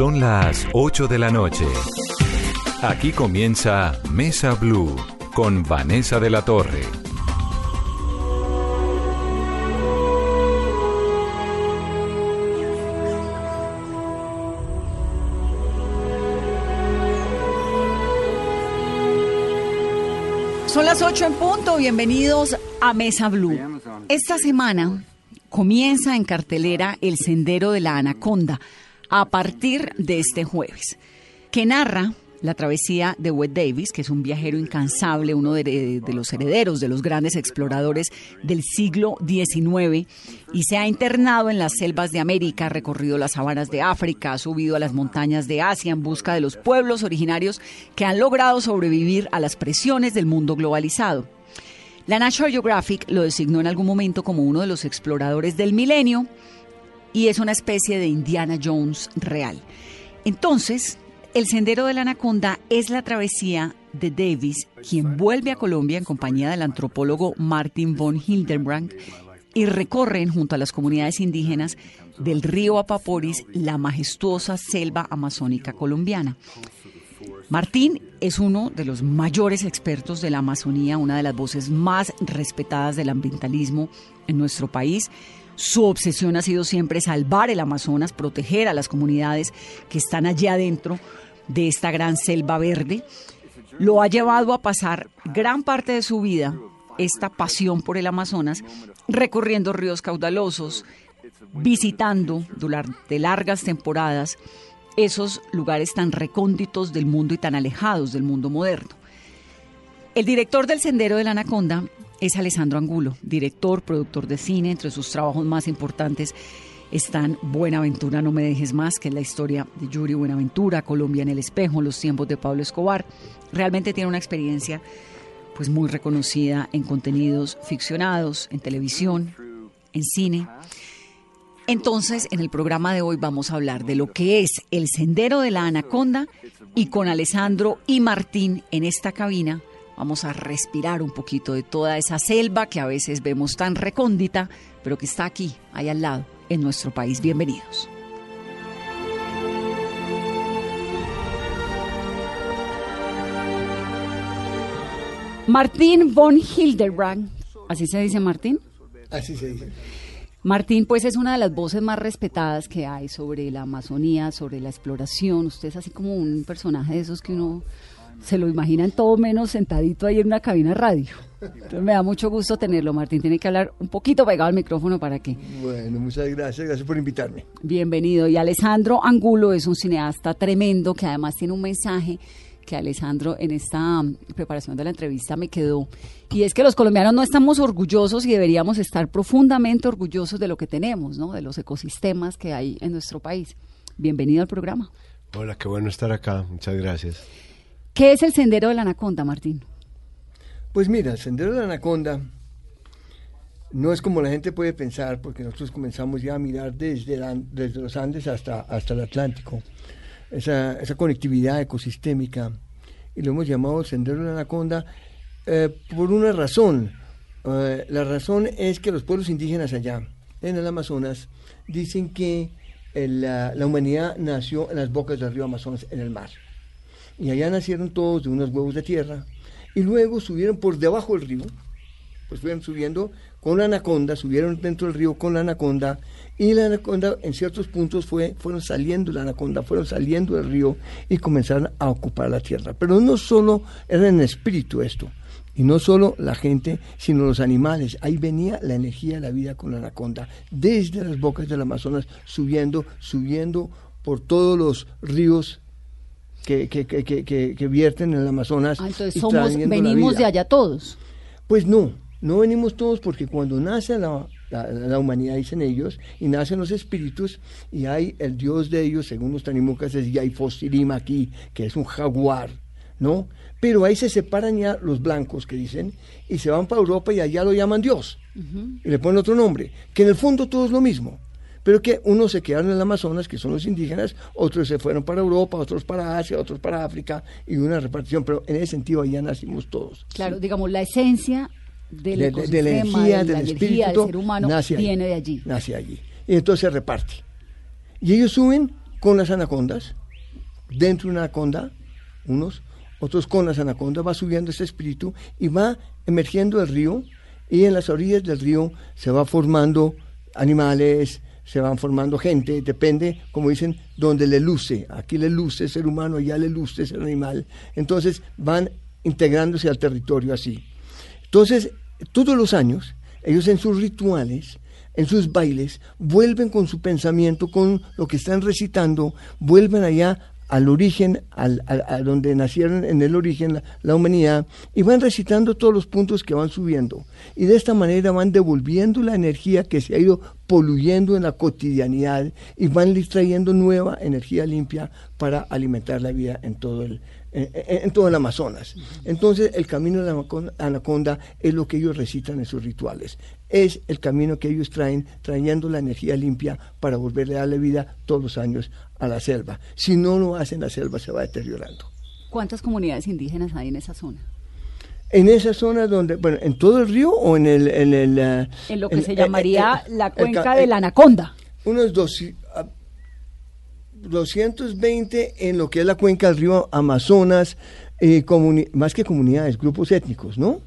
Son las 8 de la noche. Aquí comienza Mesa Blue con Vanessa de la Torre. Son las 8 en punto, bienvenidos a Mesa Blue. Esta semana comienza en cartelera El Sendero de la Anaconda a partir de este jueves, que narra la travesía de Wade Davis, que es un viajero incansable, uno de, los herederos de los grandes exploradores del siglo XIX, y se ha internado en las selvas de América, ha recorrido las sabanas de África, ha subido a las montañas de Asia en busca de los pueblos originarios que han logrado sobrevivir a las presiones del mundo globalizado. La National Geographic lo designó en algún momento como uno de los exploradores del milenio y es una especie de Indiana Jones real. Entonces, el Sendero de la Anaconda es la travesía de Davis, quien vuelve a Colombia en compañía del antropólogo Martin von Hildenbrand y recorren junto a las comunidades indígenas del río Apaporis la majestuosa selva amazónica colombiana. Martín es uno de los mayores expertos de la Amazonía, una de las voces más respetadas del ambientalismo en nuestro país. Su obsesión ha sido siempre salvar el Amazonas, proteger a las comunidades que están allí adentro de esta gran selva verde. Lo ha llevado a pasar gran parte de su vida, esta pasión por el Amazonas, recorriendo ríos caudalosos, visitando durante largas temporadas esos lugares tan recónditos del mundo y tan alejados del mundo moderno. El director del Sendero de la Anaconda es Alessandro Angulo, director, productor de cine. Entre sus trabajos más importantes están Buenaventura, no me dejes más, que es la historia de Yuri Buenaventura, Colombia en el espejo, los tiempos de Pablo Escobar. Realmente tiene una experiencia pues muy reconocida en contenidos ficcionados, en televisión, en cine. Entonces, en el programa de hoy vamos a hablar de lo que es el Sendero de la Anaconda y con Alessandro y Martín en esta cabina Vamos a respirar un poquito de toda esa selva que a veces vemos tan recóndita, pero que está aquí, ahí al lado, en nuestro país. Bienvenidos. Martín von Hildebrand, ¿así se dice Martín? Así se dice. Martín, pues es una de las voces más respetadas que hay sobre la Amazonía, sobre la exploración. Usted es así como un personaje de esos que uno se lo imaginan todo menos sentadito ahí en una cabina de radio. Entonces me da mucho gusto tenerlo, Martín. Tiene que hablar un poquito pegado al micrófono para que. Bueno, muchas gracias, gracias por invitarme. Bienvenido. Y Alessandro Angulo es un cineasta tremendo que además tiene un mensaje que Alessandro en esta um, preparación de la entrevista me quedó. Y es que los colombianos no estamos orgullosos y deberíamos estar profundamente orgullosos de lo que tenemos, ¿no? De los ecosistemas que hay en nuestro país. Bienvenido al programa. Hola, qué bueno estar acá. Muchas gracias. ¿Qué es el Sendero de la Anaconda, Martín? Pues mira, el Sendero de la Anaconda no es como la gente puede pensar, porque nosotros comenzamos ya a mirar desde, los Andes hasta, hasta el Atlántico, esa, esa conectividad ecosistémica, y lo hemos llamado Sendero de la Anaconda eh, por una razón. Eh, la razón es que los pueblos indígenas allá, en el Amazonas, dicen que la humanidad nació en las bocas del río Amazonas, en el mar y allá nacieron todos de unos huevos de tierra, y luego subieron por debajo del río, pues fueron subiendo con la anaconda, subieron dentro del río con la anaconda, y la anaconda en ciertos puntos fue, fueron saliendo la anaconda, fueron saliendo del río y comenzaron a ocupar la tierra. Pero no solo era en espíritu esto, y no solo la gente, sino los animales. Ahí venía la energía de la vida con la anaconda, desde las bocas del Amazonas, subiendo, subiendo por todos los ríos que, que, que, que, vierten en el Amazonas. Ah, entonces somos, venimos de allá todos. Pues no, no venimos todos porque cuando nace la, la, humanidad, dicen ellos, y nacen los espíritus, y hay el dios de ellos, según los tanimucas, es Yaifosirima aquí, que es un jaguar, ¿no? Pero ahí se separan ya los blancos que dicen, y se van para Europa y allá lo llaman Dios, y le ponen otro nombre, que en el fondo todo es lo mismo pero que unos se quedaron en el Amazonas, que son los indígenas, otros se fueron para Europa, otros para Asia, otros para África, y una repartición, pero en ese sentido allá nacimos todos. Claro, digamos, la esencia del de, la energía, del espíritu, ser humano, nace viene de allí. Nace allí. Y entonces se reparte. Y ellos suben con las anacondas, dentro de una anaconda, unos, otros con las anacondas, va subiendo ese espíritu y va emergiendo el río y en las orillas del río se va formando animales, se van formando gente, depende, como dicen, donde le luce. Aquí le luce ser humano, allá le luce el animal. Entonces van integrándose al territorio así. Entonces, todos los años, ellos en sus rituales, en sus bailes, vuelven con su pensamiento, con lo que están recitando, vuelven allá al origen, al, a donde nacieron en el origen la, humanidad, y van recitando todos los puntos que van subiendo. Y de esta manera van devolviendo la energía que se ha ido poluyendo en la cotidianidad y van trayendo nueva energía limpia para alimentar la vida en todo el, en, todo el Amazonas. Entonces, el camino de la anaconda es lo que ellos recitan en sus rituales. Es el camino que ellos traen, trayendo la energía limpia para volverle a darle vida todos los años a la selva. Si no lo hacen, la selva se va deteriorando. ¿Cuántas comunidades indígenas hay en esa zona? En esa zona donde, bueno, en todo el río o en el... En, el, en lo que se llamaría la cuenca de la Anaconda. Unos dos, 220 en lo que es la cuenca del río Amazonas, eh, más que comunidades, grupos étnicos, ¿no?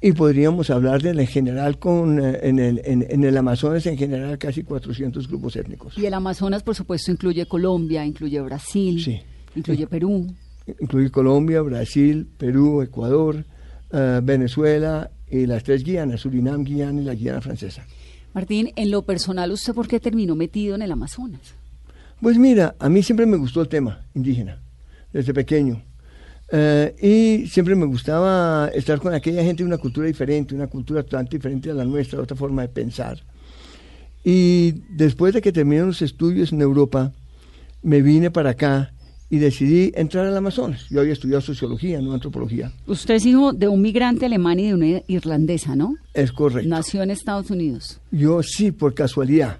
Y podríamos hablar de en general con eh, en, el, en, el Amazonas en general casi 400 grupos étnicos. Y el Amazonas, por supuesto, incluye Colombia, incluye Brasil, incluye Perú. Incluye Colombia, Brasil, Perú, Ecuador, eh, Venezuela y las tres Guianas, Surinam, Guiana y la Guiana francesa. Martín, en lo personal, ¿usted por qué terminó metido en el Amazonas? Pues mira, a mí siempre me gustó el tema indígena, desde pequeño. Eh, y siempre me gustaba estar con aquella gente de una cultura diferente, una cultura totalmente diferente a la nuestra, otra forma de pensar. Y después de que terminé los estudios en Europa, me vine para acá y decidí entrar al Amazonas. Yo había estudiado sociología, no antropología. Usted es hijo de un migrante alemán y de una irlandesa, ¿no? Es correcto. Nació en Estados Unidos. Yo sí, por casualidad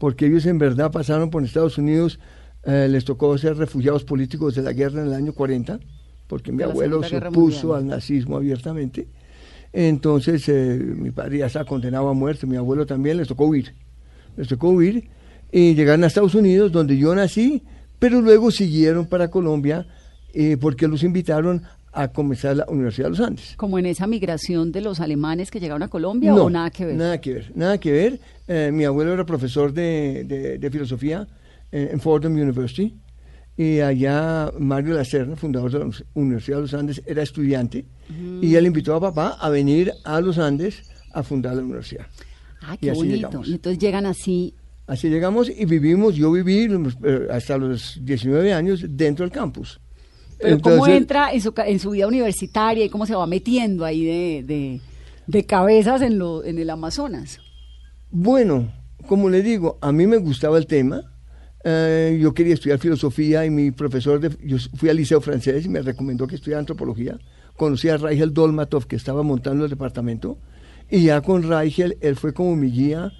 porque ellos en verdad pasaron por Estados Unidos, eh, les tocó ser refugiados políticos de la guerra en el año 40, porque mi abuelo se opuso al nazismo abiertamente. Entonces eh, mi padre ya estaba condenado a muerte, mi abuelo también, les tocó huir. Les tocó huir y llegaron a Estados Unidos, donde yo nací, pero luego siguieron para Colombia eh, porque los invitaron a comenzar la Universidad de los Andes. ¿Como en esa migración de los alemanes que llegaron a Colombia o nada que ver? Nada que ver, nada que ver. Eh, mi abuelo era profesor de, de, filosofía en Fordham University y allá Mario Lacerna, fundador de la Universidad de los Andes, era estudiante y él invitó a papá a venir a los Andes a fundar la universidad. Ah, qué bonito. Y entonces llegan así. Así llegamos y vivimos, yo viví eh, hasta los 19 años dentro del campus. Pero ¿cómo entra en su, en su vida universitaria y cómo se va metiendo ahí de, de, cabezas en, lo, en el Amazonas? Bueno, como le digo, a mí me gustaba el tema. Eh, yo quería estudiar filosofía y mi profesor, de, yo fui al liceo francés y me recomendó que estudiara antropología. Conocí a Raigel Dolmatov que estaba montando el departamento y ya con Raigel él fue como mi guía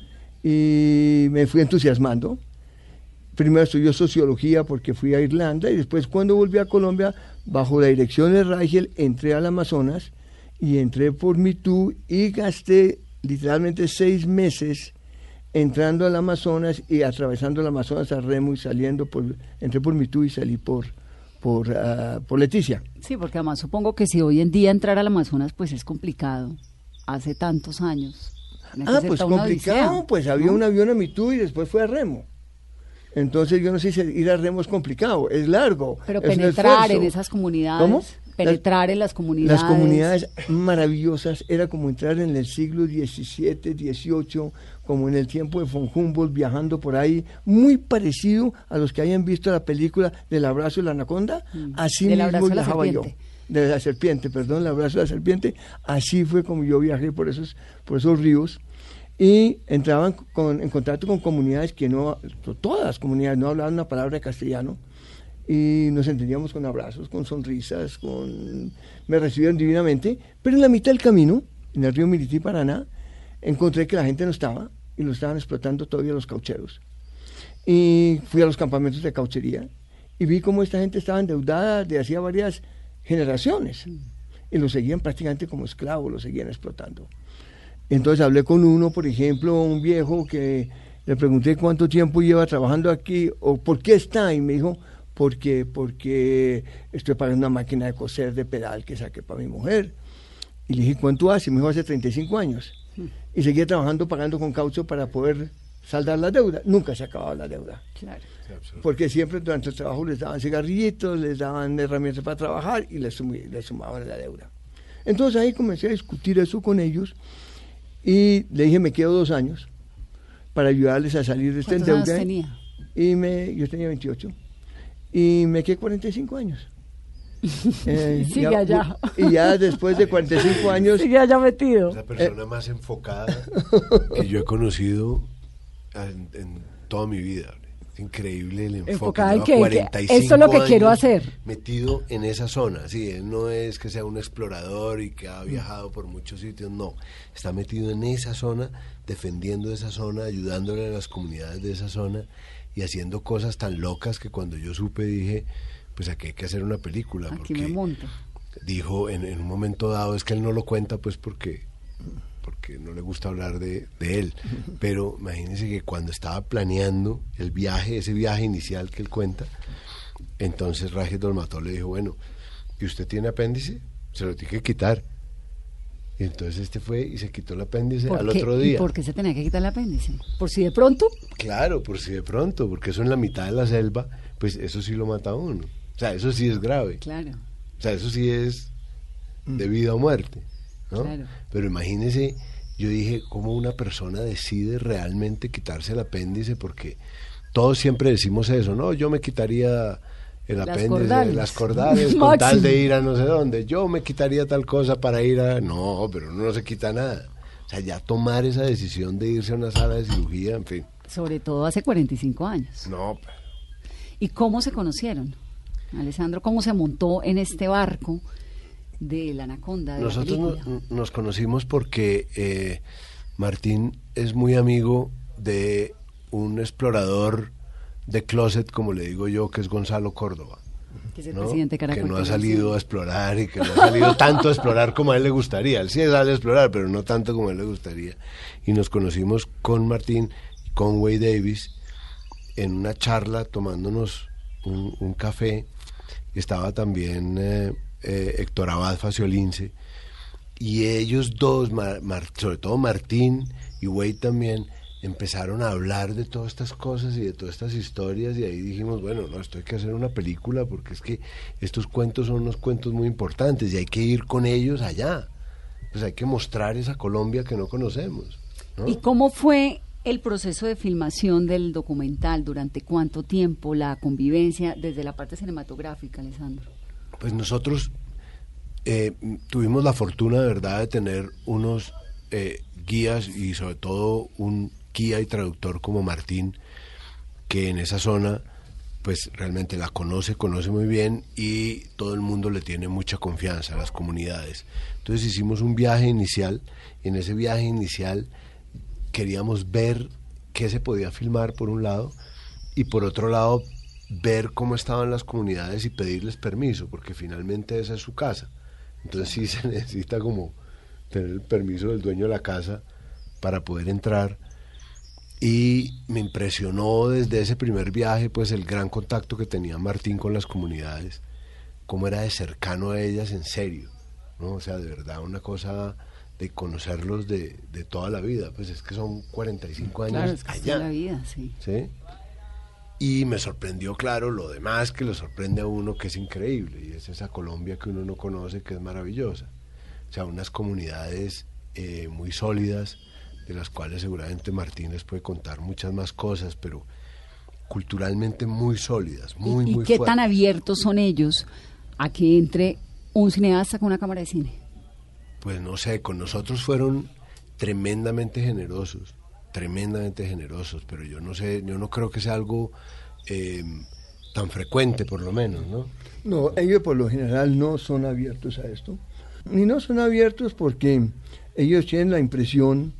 y me fui entusiasmando primero estudió sociología porque fui a Irlanda y después cuando volví a Colombia, bajo la dirección de Rangel, entré al Amazonas y entré por Mitú y gasté literalmente seis meses entrando al Amazonas y atravesando el Amazonas a Remo y saliendo por, entré por Mitú y salí por, por, ah, por Leticia. Sí, porque además supongo que si hoy en día entrar al Amazonas pues es complicado, hace tantos años. Ah, pues complicado, pues había un avión a Mitú y después fue a Remo. Entonces yo no sé si ir a remo es complicado, es largo. Pero penetrar en esas comunidades. ¿Cómo? Penetrar en las comunidades. Las comunidades maravillosas, era como entrar en el siglo XVII, XVIII, como en el tiempo de von Humboldt, viajando por ahí, muy parecido a los que hayan visto la película del abrazo de la anaconda, mm. así mismo viajaba yo. De la serpiente, perdón, el abrazo de la serpiente, así fue como yo viajé por esos, por esos ríos y entraban en contacto con comunidades que no, todas las comunidades no hablaban una palabra de castellano y nos entendíamos con abrazos, con sonrisas, con me recibieron divinamente, pero en la mitad del camino, en el río Mirití Paraná, encontré que la gente no estaba y lo estaban explotando todavía los caucheros. Y fui a los campamentos de cauchería y vi cómo esta gente estaba endeudada de hacía varias generaciones y lo seguían prácticamente como esclavos, lo seguían explotando. Entonces hablé con uno, por ejemplo, un viejo que Le pregunté cuánto tiempo lleva trabajando aquí o por qué está y me dijo, porque, porque estoy pagando una máquina de coser de pedal que saqué para mi mujer. Y le dije, ¿cuánto hace? Me dijo, hace 35 años. Hmm. Y seguía trabajando pagando con caucho para poder saldar la deuda. Nunca se acababa la deuda. Claro. Porque siempre durante el trabajo les daban cigarrillitos, les daban herramientas para trabajar y les, les sumaban la deuda. Entonces ahí comencé a discutir eso con ellos y le dije, me quedo dos años para ayudarles a salir de esta deuda. tenía? Y me, yo tenía 28 y me quedé 45 años. Eh, sigue allá. Y ya después de 45 años. Sigue allá metido. La persona más enfocada que yo he conocido en, toda mi vida. Increíble el enfoque. Enfocada en que, esto es lo que quiero hacer. Metido en esa zona. Sí, él no es que sea un explorador y que ha viajado por muchos sitios. No. Está metido en esa zona, defendiendo esa zona, ayudándole a las comunidades de esa zona y haciendo cosas tan locas que cuando yo supe dije, pues aquí hay que hacer una película. Aquí porque me monto. Dijo en, en un momento dado, es que él no lo cuenta pues porque porque no le gusta hablar de, él. Pero imagínense que cuando estaba planeando el viaje, ese viaje inicial que él cuenta, entonces Rajes Dolmató le dijo, bueno, ¿y usted tiene apéndice? Se lo tiene que quitar. Y entonces este fue y se quitó el apéndice al otro día. ¿Y por qué se tenía que quitar el apéndice? ¿Por si de pronto? Claro, por si de pronto, porque eso en la mitad de la selva, pues eso sí lo mata a uno. O sea, eso sí es grave. Claro. O sea, eso sí es de vida o muerte. Pero imagínese, yo dije, ¿cómo una persona decide realmente quitarse el apéndice? Porque todos siempre decimos eso, ¿no? Yo me quitaría el apéndice, las cordales, con tal de ir a no sé dónde. Yo me quitaría tal cosa para ir a... No, pero no se quita nada. O sea, ya tomar esa decisión de irse a una sala de cirugía, en fin. Sobre todo hace 45 años. No. ¿Y cómo se conocieron? Alessandro, ¿cómo se montó en este barco? De la anaconda. Nosotros nos conocimos porque eh, Martín es muy amigo de un explorador de closet, como le digo yo, que es Gonzalo Córdoba. Que, es el presidente que no ha salido a explorar y que no ha salido tanto a explorar como a él le gustaría. Él sí sale a explorar, pero no tanto como a él le gustaría. Y nos conocimos con Martín, con Way Davis, en una charla tomándonos un, café. Estaba también eh, eh, Héctor Abad Faciolince, y ellos dos, sobre todo Martín y Wade también, empezaron a hablar de todas estas cosas y de todas estas historias y ahí dijimos, bueno, no, esto hay que hacer una película porque es que estos cuentos son unos cuentos muy importantes y hay que ir con ellos allá. Pues hay que mostrar esa Colombia que no conocemos. ¿Y cómo fue el proceso de filmación del documental? ¿Durante cuánto tiempo? ¿La convivencia desde la parte cinematográfica, Alessandro? Pues nosotros eh, tuvimos la fortuna de verdad de tener unos eh, guías y sobre todo un guía y traductor como Martín, que en esa zona pues realmente la conoce, conoce muy bien y todo el mundo le tiene mucha confianza, las comunidades. Entonces hicimos un viaje inicial, en ese viaje inicial queríamos ver qué se podía filmar por un lado y por otro lado ver cómo estaban las comunidades y pedirles permiso, porque finalmente esa es su casa. Entonces sí se necesita como tener el permiso del dueño de la casa para poder entrar. Y me impresionó desde ese primer viaje pues el gran contacto que tenía Martín con las comunidades, cómo era de cercano a ellas en serio, ¿no? O sea, de verdad una cosa de conocerlos de, de toda la vida, pues es que son 45 años allá. la vida, sí. ¿Sí? Y me sorprendió, claro, lo demás que le sorprende a uno, que es increíble, y es esa Colombia que uno no conoce, que es maravillosa. O sea, unas comunidades eh, muy sólidas, de las cuales seguramente Martín les puede contar muchas más cosas, pero culturalmente muy sólidas, muy, ¿Y, muy ¿Y qué tan abiertos son ellos a que entre un cineasta con una cámara de cine? Pues no sé, con nosotros fueron tremendamente generosos tremendamente generosos, pero yo no sé, yo no creo que sea algo eh, tan frecuente por lo menos, ¿no? No, ellos por lo general no son abiertos a esto. Y no son abiertos porque ellos tienen la impresión,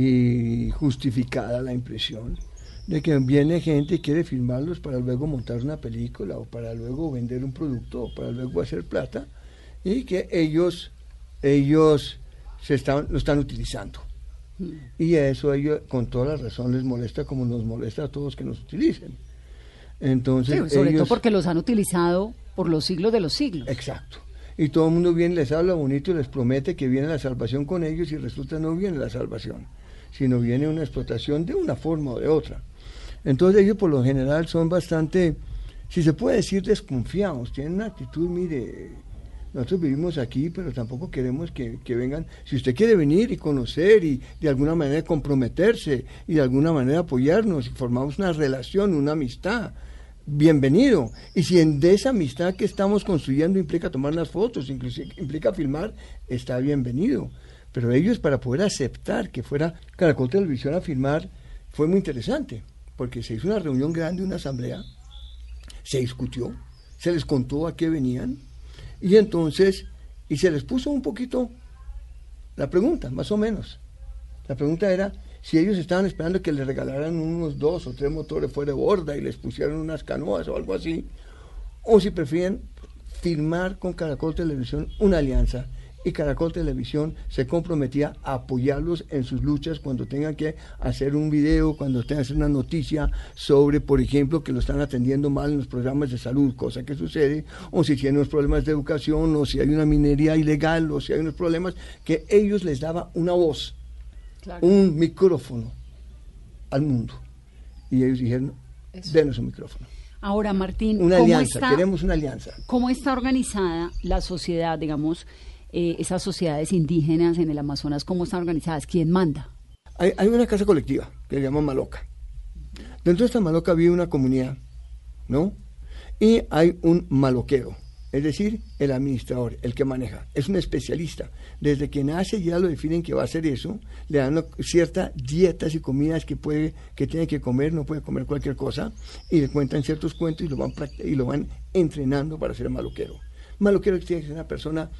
y justificada la impresión, de que viene gente y quiere filmarlos para luego montar una película o para luego vender un producto o para luego hacer plata y que ellos, ellos se están, lo están utilizando. Y eso ellos, con toda la razón, les molesta como nos molesta a todos que nos utilicen. Entonces, sobre todo porque los han utilizado por los siglos de los siglos. Exacto. Y todo el mundo viene, les habla bonito y les promete que viene la salvación con ellos y resulta no viene la salvación, sino viene una explotación de una forma o de otra. Entonces ellos por lo general son bastante, si se puede decir, desconfiados, tienen una actitud, mire, nosotros vivimos aquí, pero tampoco queremos que, que, vengan. Si usted quiere venir y conocer y de alguna manera comprometerse y de alguna manera apoyarnos y formamos una relación, una amistad, bienvenido. Y si en esa amistad que estamos construyendo implica tomar las fotos, inclusive implica filmar, está bienvenido. Pero ellos para poder aceptar que fuera Caracol Televisión a filmar fue muy interesante, porque se hizo una reunión grande, una asamblea, se discutió, se les contó a qué venían, y entonces, y se les puso un poquito la pregunta, más o menos. La pregunta era, si ellos estaban esperando que les regalaran unos dos o tres motores fuera de borda y les pusieran unas canoas o algo así, o si prefieren firmar con Caracol Televisión una alianza y Caracol Televisión se comprometía a apoyarlos en sus luchas cuando tengan que hacer un video, cuando tengan que hacer una noticia sobre, por ejemplo, que lo están atendiendo mal en los programas de salud, cosa que sucede, o si tienen unos problemas de educación, o si hay una minería ilegal, o si hay unos problemas, que ellos les daba una voz un micrófono al mundo. Y ellos dijeron, denos un micrófono. Ahora, Martín, una alianza, queremos una alianza. ¿Cómo está organizada la sociedad, digamos, eh, esas sociedades indígenas en el Amazonas, cómo están organizadas? ¿Quién manda? Hay, una casa colectiva que se llama Maloca. Dentro de esta Maloca vive una comunidad, ¿no? Y hay un maloquero es decir, el administrador, el que maneja, es un especialista. Desde que nace ya lo definen que va a hacer eso, le dan ciertas dietas y comidas que puede, que tiene que comer, no puede comer cualquier cosa, y le cuentan ciertos cuentos y lo van, y lo van entrenando para ser maloquero. Maloquero tiene que ser una persona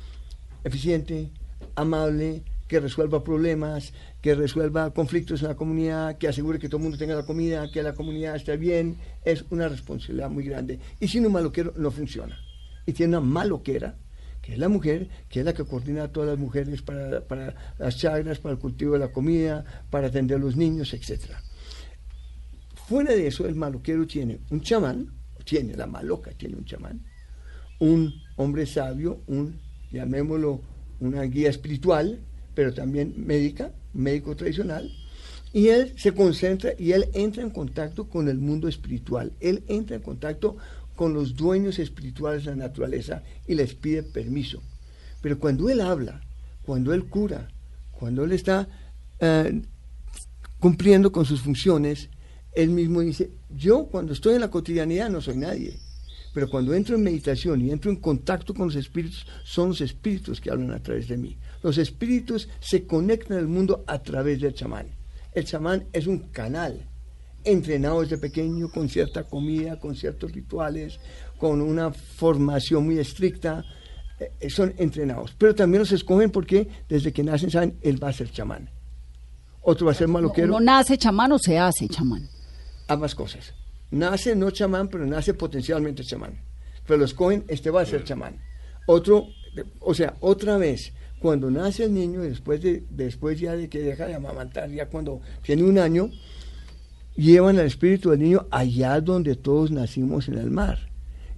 eficiente, amable, que resuelva problemas, que resuelva conflictos en la comunidad, que asegure que todo el mundo tenga la comida, que la comunidad esté bien, es una responsabilidad muy grande. Y sin un maloquero no funciona y tiene una maloquera, que es la mujer, que es la que coordina a todas las mujeres para, para las chagras, para el cultivo de la comida, para atender a los niños, etc. Fuera de eso, el maloquero tiene un chamán, tiene, la maloca tiene un chamán, un hombre sabio, un, llamémoslo, una guía espiritual, pero también médica, médico tradicional, y él se concentra y él entra en contacto con el mundo espiritual, él entra en contacto con los dueños espirituales de la naturaleza y les pide permiso. Pero cuando Él habla, cuando Él cura, cuando Él está eh, cumpliendo con sus funciones, Él mismo dice, yo cuando estoy en la cotidianidad no soy nadie, pero cuando entro en meditación y entro en contacto con los espíritus, son los espíritus que hablan a través de mí. Los espíritus se conectan al mundo a través del chamán. El chamán es un canal entrenados desde pequeño con cierta comida, con ciertos rituales, con una formación muy estricta, eh, eh, son entrenados. Pero también los escogen porque desde que nacen saben, él va a ser chamán. Otro va a ser maloquero. ¿No nace chamán o se hace chamán? Ambas cosas. Nace no chamán, pero nace potencialmente chamán. Pero lo escogen, este va a ser chamán. Otro, o sea, otra vez, cuando nace el niño, después, de, después ya de que deja de amamantar, ya cuando tiene un año, llevan al espíritu del niño allá donde todos nacimos en el mar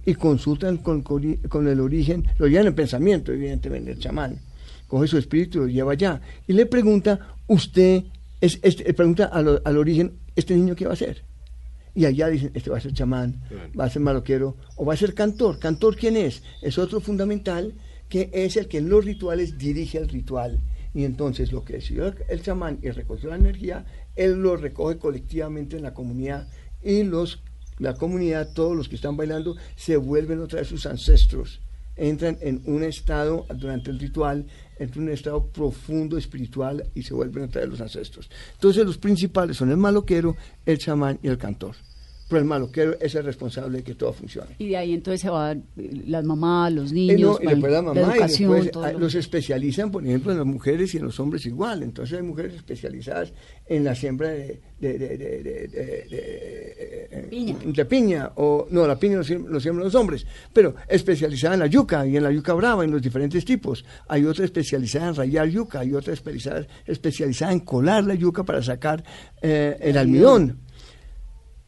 y consultan con, con el origen, lo llevan en pensamiento, evidentemente, el chamán. Coge su espíritu y lo lleva allá. Y le pregunta, usted, es, este, pregunta al, al, origen, ¿este niño qué va a ser? Y allá dicen, este va a ser chamán, va a ser maloquero, o va a ser cantor. ¿Cantor quién es? Es otro fundamental que es el que en los rituales dirige el ritual. Y entonces lo que decidió el chamán y recogió la energía él lo recoge colectivamente en la comunidad y los, la comunidad, todos los que están bailando, se vuelven otra vez sus ancestros. Entran en un estado, durante el ritual, en un estado profundo espiritual y se vuelven otra vez los ancestros. Entonces los principales son el maloquero, el chamán y el cantor. Pero el maloquero es el responsable de que todo funcione. Y de ahí entonces se van las mamás, los niños, y después la mamá, y después los especializan, por ejemplo, en las mujeres y en los hombres igual. Entonces hay mujeres especializadas en la siembra de, de, de, de piña. o no, la piña lo, siembran los hombres, pero especializada en la yuca y en la yuca brava, en los diferentes tipos. Hay otra especializada en rayar yuca, hay otra especializada, especializada en colar la yuca para sacar eh, el almidón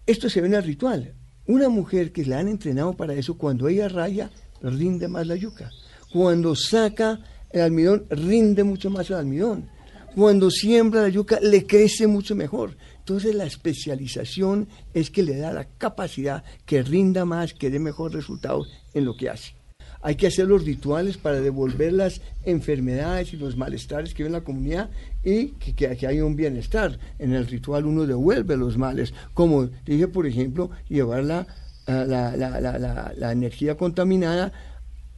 esto se ve en el ritual. Una mujer que la han entrenado para eso, cuando ella raya, rinde más la yuca. Cuando saca el almidón, rinde mucho más el almidón. Cuando siembra la yuca, le crece mucho mejor. Entonces la especialización es que le da la capacidad que rinda más, que dé mejor resultado en lo que hace hay que hacer los rituales para devolver las enfermedades y los malestares que hay en la comunidad y que, que, haya un bienestar. En el ritual uno devuelve los males, como dije, por ejemplo, llevar la, la, la, la, energía contaminada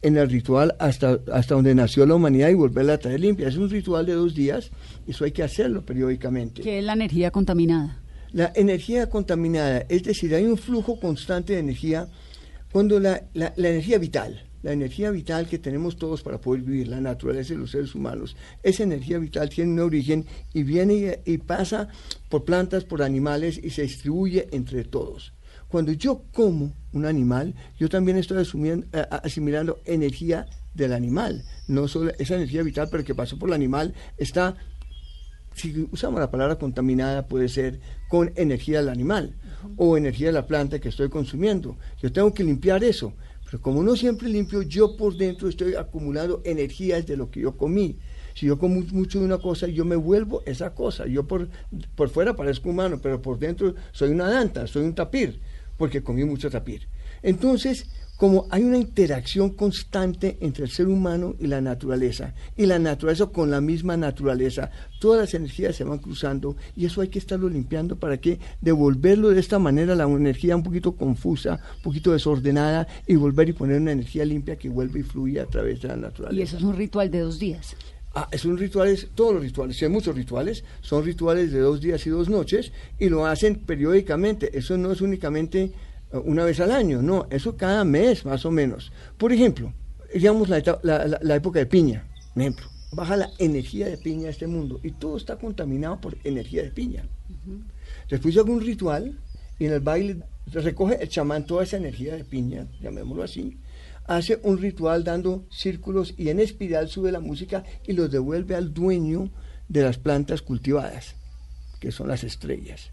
en el ritual hasta, hasta donde nació la humanidad y volverla a traer limpia. Es un ritual de dos días, eso hay que hacerlo periódicamente. ¿Qué es la energía contaminada? La energía contaminada, es decir, hay un flujo constante de energía cuando la, la energía vital, la energía vital que tenemos todos para poder vivir, la naturaleza de los seres humanos, esa energía vital tiene un origen y viene y, pasa por plantas, por animales y se distribuye entre todos. Cuando yo como un animal, yo también estoy asimilando energía del animal, no solo esa energía vital, pero que pasó por el animal, está, si usamos la palabra contaminada, puede ser con energía del animal o energía de la planta que estoy consumiendo. Yo tengo que limpiar eso. Pero como no siempre limpio, yo por dentro estoy acumulando energías de lo que yo comí. Si yo como mucho de una cosa, yo me vuelvo esa cosa. Yo por, por fuera parezco humano, pero por dentro soy una danta, soy un tapir, porque comí mucho tapir. Entonces, como hay una interacción constante entre el ser humano y la naturaleza, y la naturaleza con la misma naturaleza, todas las energías se van cruzando y eso hay que estarlo limpiando para que devolverlo de esta manera, la energía un poquito confusa, un poquito desordenada, y volver y poner una energía limpia que vuelve y fluye a través de la naturaleza. Y eso es un ritual de dos días. Ah, es un ritual, todos los rituales, hay muchos rituales, son rituales de dos días y dos noches y lo hacen periódicamente. Eso no es únicamente una vez al año, no, eso cada mes más o menos. Por ejemplo, digamos la, la, época de piña, ejemplo, baja la energía de piña a este mundo y todo está contaminado por energía de piña. Después yo hago un ritual y en el baile recoge el chamán toda esa energía de piña, llamémoslo así, hace un ritual dando círculos y en espiral sube la música y los devuelve al dueño de las plantas cultivadas, que son las estrellas,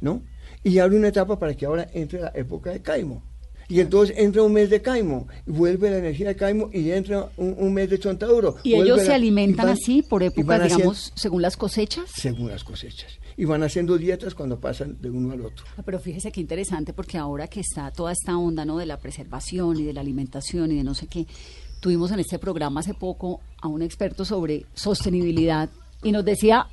¿no? Y abre una etapa para que ahora entre la época de Caimo. Y entonces entra un mes de Caimo, vuelve la energía de Caimo y entra un, mes de Chontaduro. ¿Y ellos se alimentan así por época, digamos, según las cosechas? Según las cosechas. Y van haciendo dietas cuando pasan de uno al otro. Ah, pero fíjese qué interesante, porque ahora que está toda esta onda ¿no? de la preservación y de la alimentación y de no sé qué, tuvimos en este programa hace poco a un experto sobre sostenibilidad y nos decía,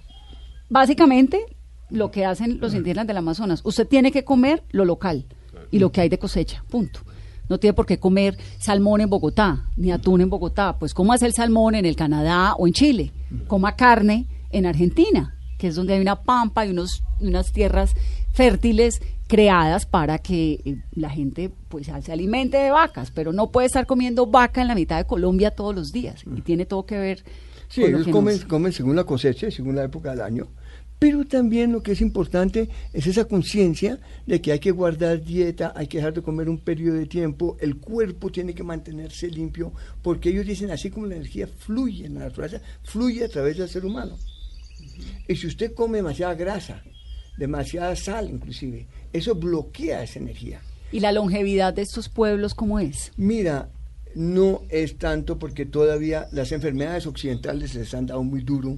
básicamente, lo que hacen los indígenas del Amazonas. Usted tiene que comer lo local y lo que hay de cosecha, punto. No tiene por qué comer salmón en Bogotá, ni atún en Bogotá. Pues cómo hace el salmón en el Canadá o en Chile. Coma carne en Argentina, que es donde hay una pampa y unos, unas tierras fértiles creadas para que eh, la gente pues se alimente de vacas, pero no puede estar comiendo vaca en la mitad de Colombia todos los días. Y tiene todo que ver. Sí, ellos comen, comen según la cosecha, según la época del año pero también lo que es importante es esa conciencia de que hay que guardar dieta, hay que dejar de comer un periodo de tiempo, el cuerpo tiene que mantenerse limpio, porque ellos dicen así como la energía fluye en la naturaleza, fluye a través del ser humano. Y si usted come demasiada grasa, demasiada sal inclusive, eso bloquea esa energía. ¿Y la longevidad de estos pueblos cómo es? Mira, no es tanto porque todavía las enfermedades occidentales les han dado muy duro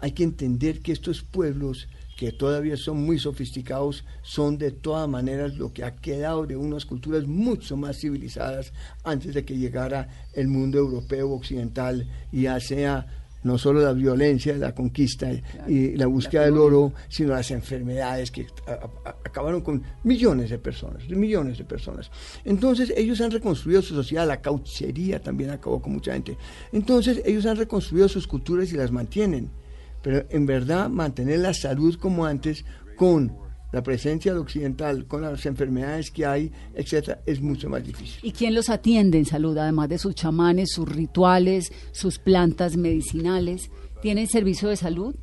hay que entender que estos pueblos que todavía son muy sofisticados, son de todas maneras lo que ha quedado de unas culturas mucho más civilizadas antes de que llegara el mundo europeo occidental, ya sea no solo la violencia, la conquista y la búsqueda del oro, sino las enfermedades que acabaron con millones de personas, millones de personas. Entonces ellos han reconstruido su sociedad, la cauchería también acabó con mucha gente. Entonces ellos han reconstruido sus culturas y las mantienen pero en verdad mantener la salud como antes con la presencia del occidental con las enfermedades que hay, etcétera, es mucho más difícil. ¿Y quién los atiende en salud, además de sus chamanes, sus rituales, sus plantas medicinales? ¿Tienen servicio de salud?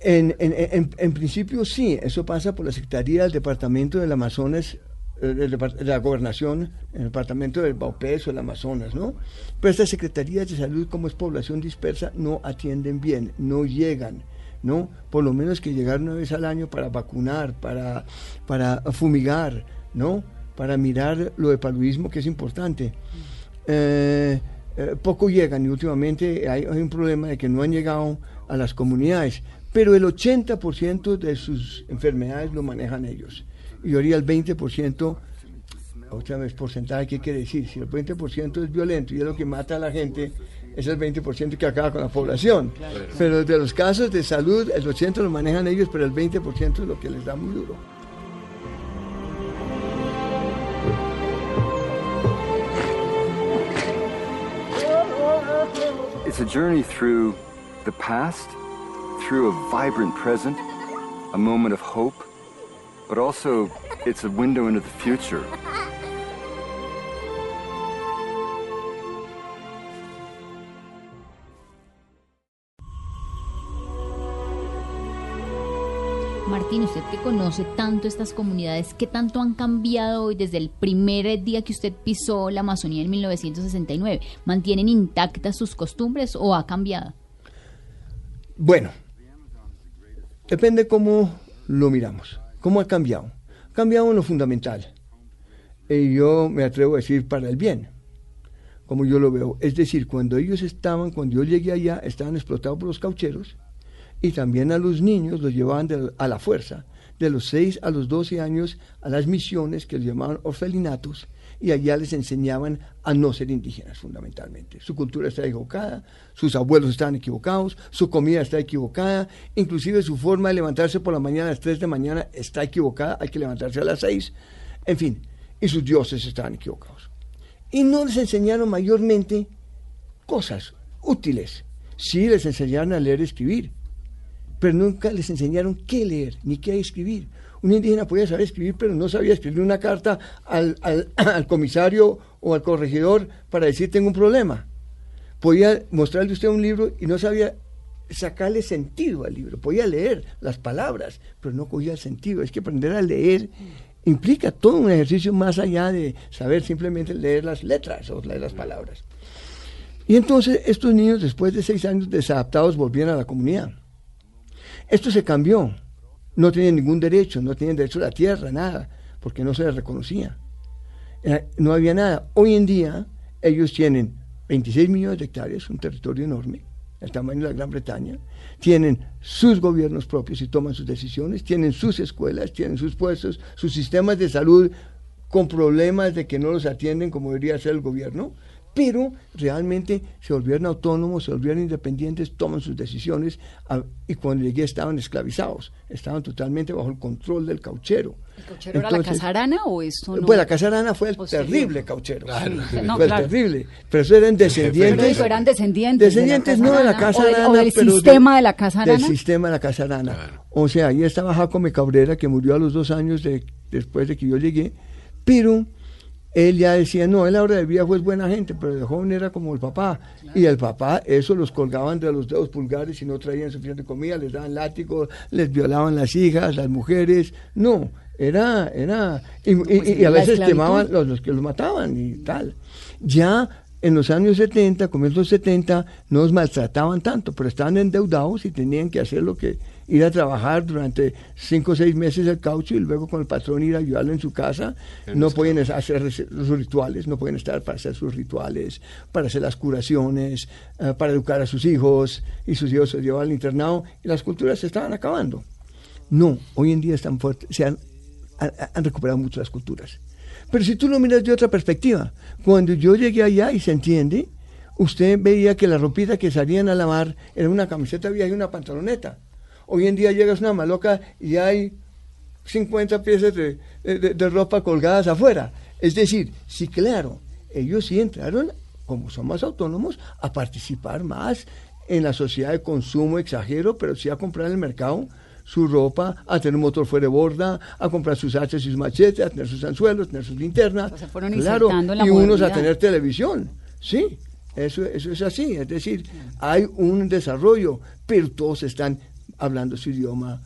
En, en, en, principio sí, eso pasa por la Secretaría del Departamento del Amazonas, la Gobernación, el Departamento del Baupés o el Amazonas, ¿no? Pero estas secretarías de salud, como es población dispersa, no atienden bien, no llegan. ¿no? Por lo menos que llegar una vez al año para vacunar, para, para fumigar, ¿no? Para mirar lo de paludismo que es importante. Eh, eh, poco llegan y últimamente hay, un problema de que no han llegado a las comunidades, pero el 80% de sus enfermedades lo manejan ellos. Y ahora el 20% otra vez porcentaje, ¿qué quiere decir? Si el 20% es violento y es lo que mata a la gente, es el 20% que acaba con la población. Pero de los casos de salud, el 80% lo manejan ellos, pero el 20% es lo que les da muy duro. It's a journey through the past, through a vibrant present, a moment of hope, but also it's a window into the future. Martín, usted que conoce tanto estas comunidades, ¿qué tanto han cambiado hoy desde el primer día que usted pisó la Amazonía en 1969? ¿Mantienen intactas sus costumbres o ha cambiado? Bueno, depende cómo lo miramos, cómo ha cambiado. Ha cambiado en lo fundamental. Y yo me atrevo a decir para el bien, como yo lo veo. Es decir, cuando ellos estaban, cuando yo llegué allá, estaban explotados por los caucheros y también a los niños los llevaban a la fuerza, de los 6 a los 12 años, a las misiones que les llamaban orfelinatos, y allá les enseñaban a no ser indígenas fundamentalmente. Su cultura está equivocada, sus abuelos están equivocados, su comida está equivocada, inclusive su forma de levantarse por la mañana a las 3 de mañana está equivocada, hay que levantarse a las 6, en fin, y sus dioses estaban equivocados. Y no les enseñaron mayormente cosas útiles, sí les enseñaron a leer y escribir, pero nunca les enseñaron qué leer ni qué escribir. Un indígena podía saber escribir, pero no sabía escribir una carta al, al, comisario o al corregidor para decir tengo un problema. Podía mostrarle usted un libro y no sabía sacarle sentido al libro. Podía leer las palabras, pero no cogía el sentido. Es que aprender a leer implica todo un ejercicio más allá de saber simplemente leer las letras o leer las palabras. Y entonces estos niños, después de seis años desadaptados, volvían a la comunidad. Esto se cambió. No tenían ningún derecho, no tenían derecho a la tierra, nada, porque no se les reconocía. No había nada. Hoy en día ellos tienen 26 millones de hectáreas, un territorio enorme, el tamaño de la Gran Bretaña, tienen sus gobiernos propios y toman sus decisiones, tienen sus escuelas, tienen sus puestos, sus sistemas de salud con problemas de que no los atienden como debería ser el gobierno, pero realmente se volvieron autónomos, se volvieron independientes, toman sus decisiones y cuando llegué estaban esclavizados, estaban totalmente bajo el control del cauchero. ¿El cauchero era la casarana o eso no? Pues la casarana fue el terrible cauchero, fue el terrible, pero eso eran descendientes. Pero eran descendientes. Descendientes no de la casarana, o, del sistema de, la casarana. Del sistema de la casarana. O sea, ahí estaba Jacome Cabrera que murió a los dos años de, después de que yo llegué, pero él ya decía, no, él ahora del viejo es buena gente, pero de joven era como el papá. Y el papá, eso los colgaban de los dedos pulgares y no traían suficiente comida, les daban látigos, les violaban las hijas, las mujeres. No, era, era, y, pues a veces quemaban los, los que los mataban y tal. Ya en los años 70, comienzos 70, no los maltrataban tanto, pero estaban endeudados y tenían que hacer lo que ir a trabajar durante cinco o seis meses el caucho y luego con el patrón ir a ayudarlo en su casa. no pueden hacer sus rituales, no pueden estar para hacer sus rituales, para hacer las curaciones, eh, para educar a sus hijos y sus hijos se llevaban al internado y las culturas se estaban acabando. No, hoy en día están fuertes, se han, han recuperado mucho las culturas. Pero si tú lo miras de otra perspectiva, cuando yo llegué allá y se entiende, usted veía que la ropita que salían a lavar era una camiseta vieja y una pantaloneta. Hoy en día llegas a una maloca y hay 50 piezas de, de, ropa colgadas afuera. Es decir, sí, claro, ellos sí entraron, como son más autónomos, a participar más en la sociedad de consumo, exagero, pero sí a comprar en el mercado su ropa, a tener un motor fuera de borda, a comprar sus hachas y sus machetes, a tener sus anzuelos, a tener sus linternas. O sea, fueron claro, la y unos a tener televisión. Sí, eso, eso es así. Es decir, hay un desarrollo, pero todos están hablando su idioma,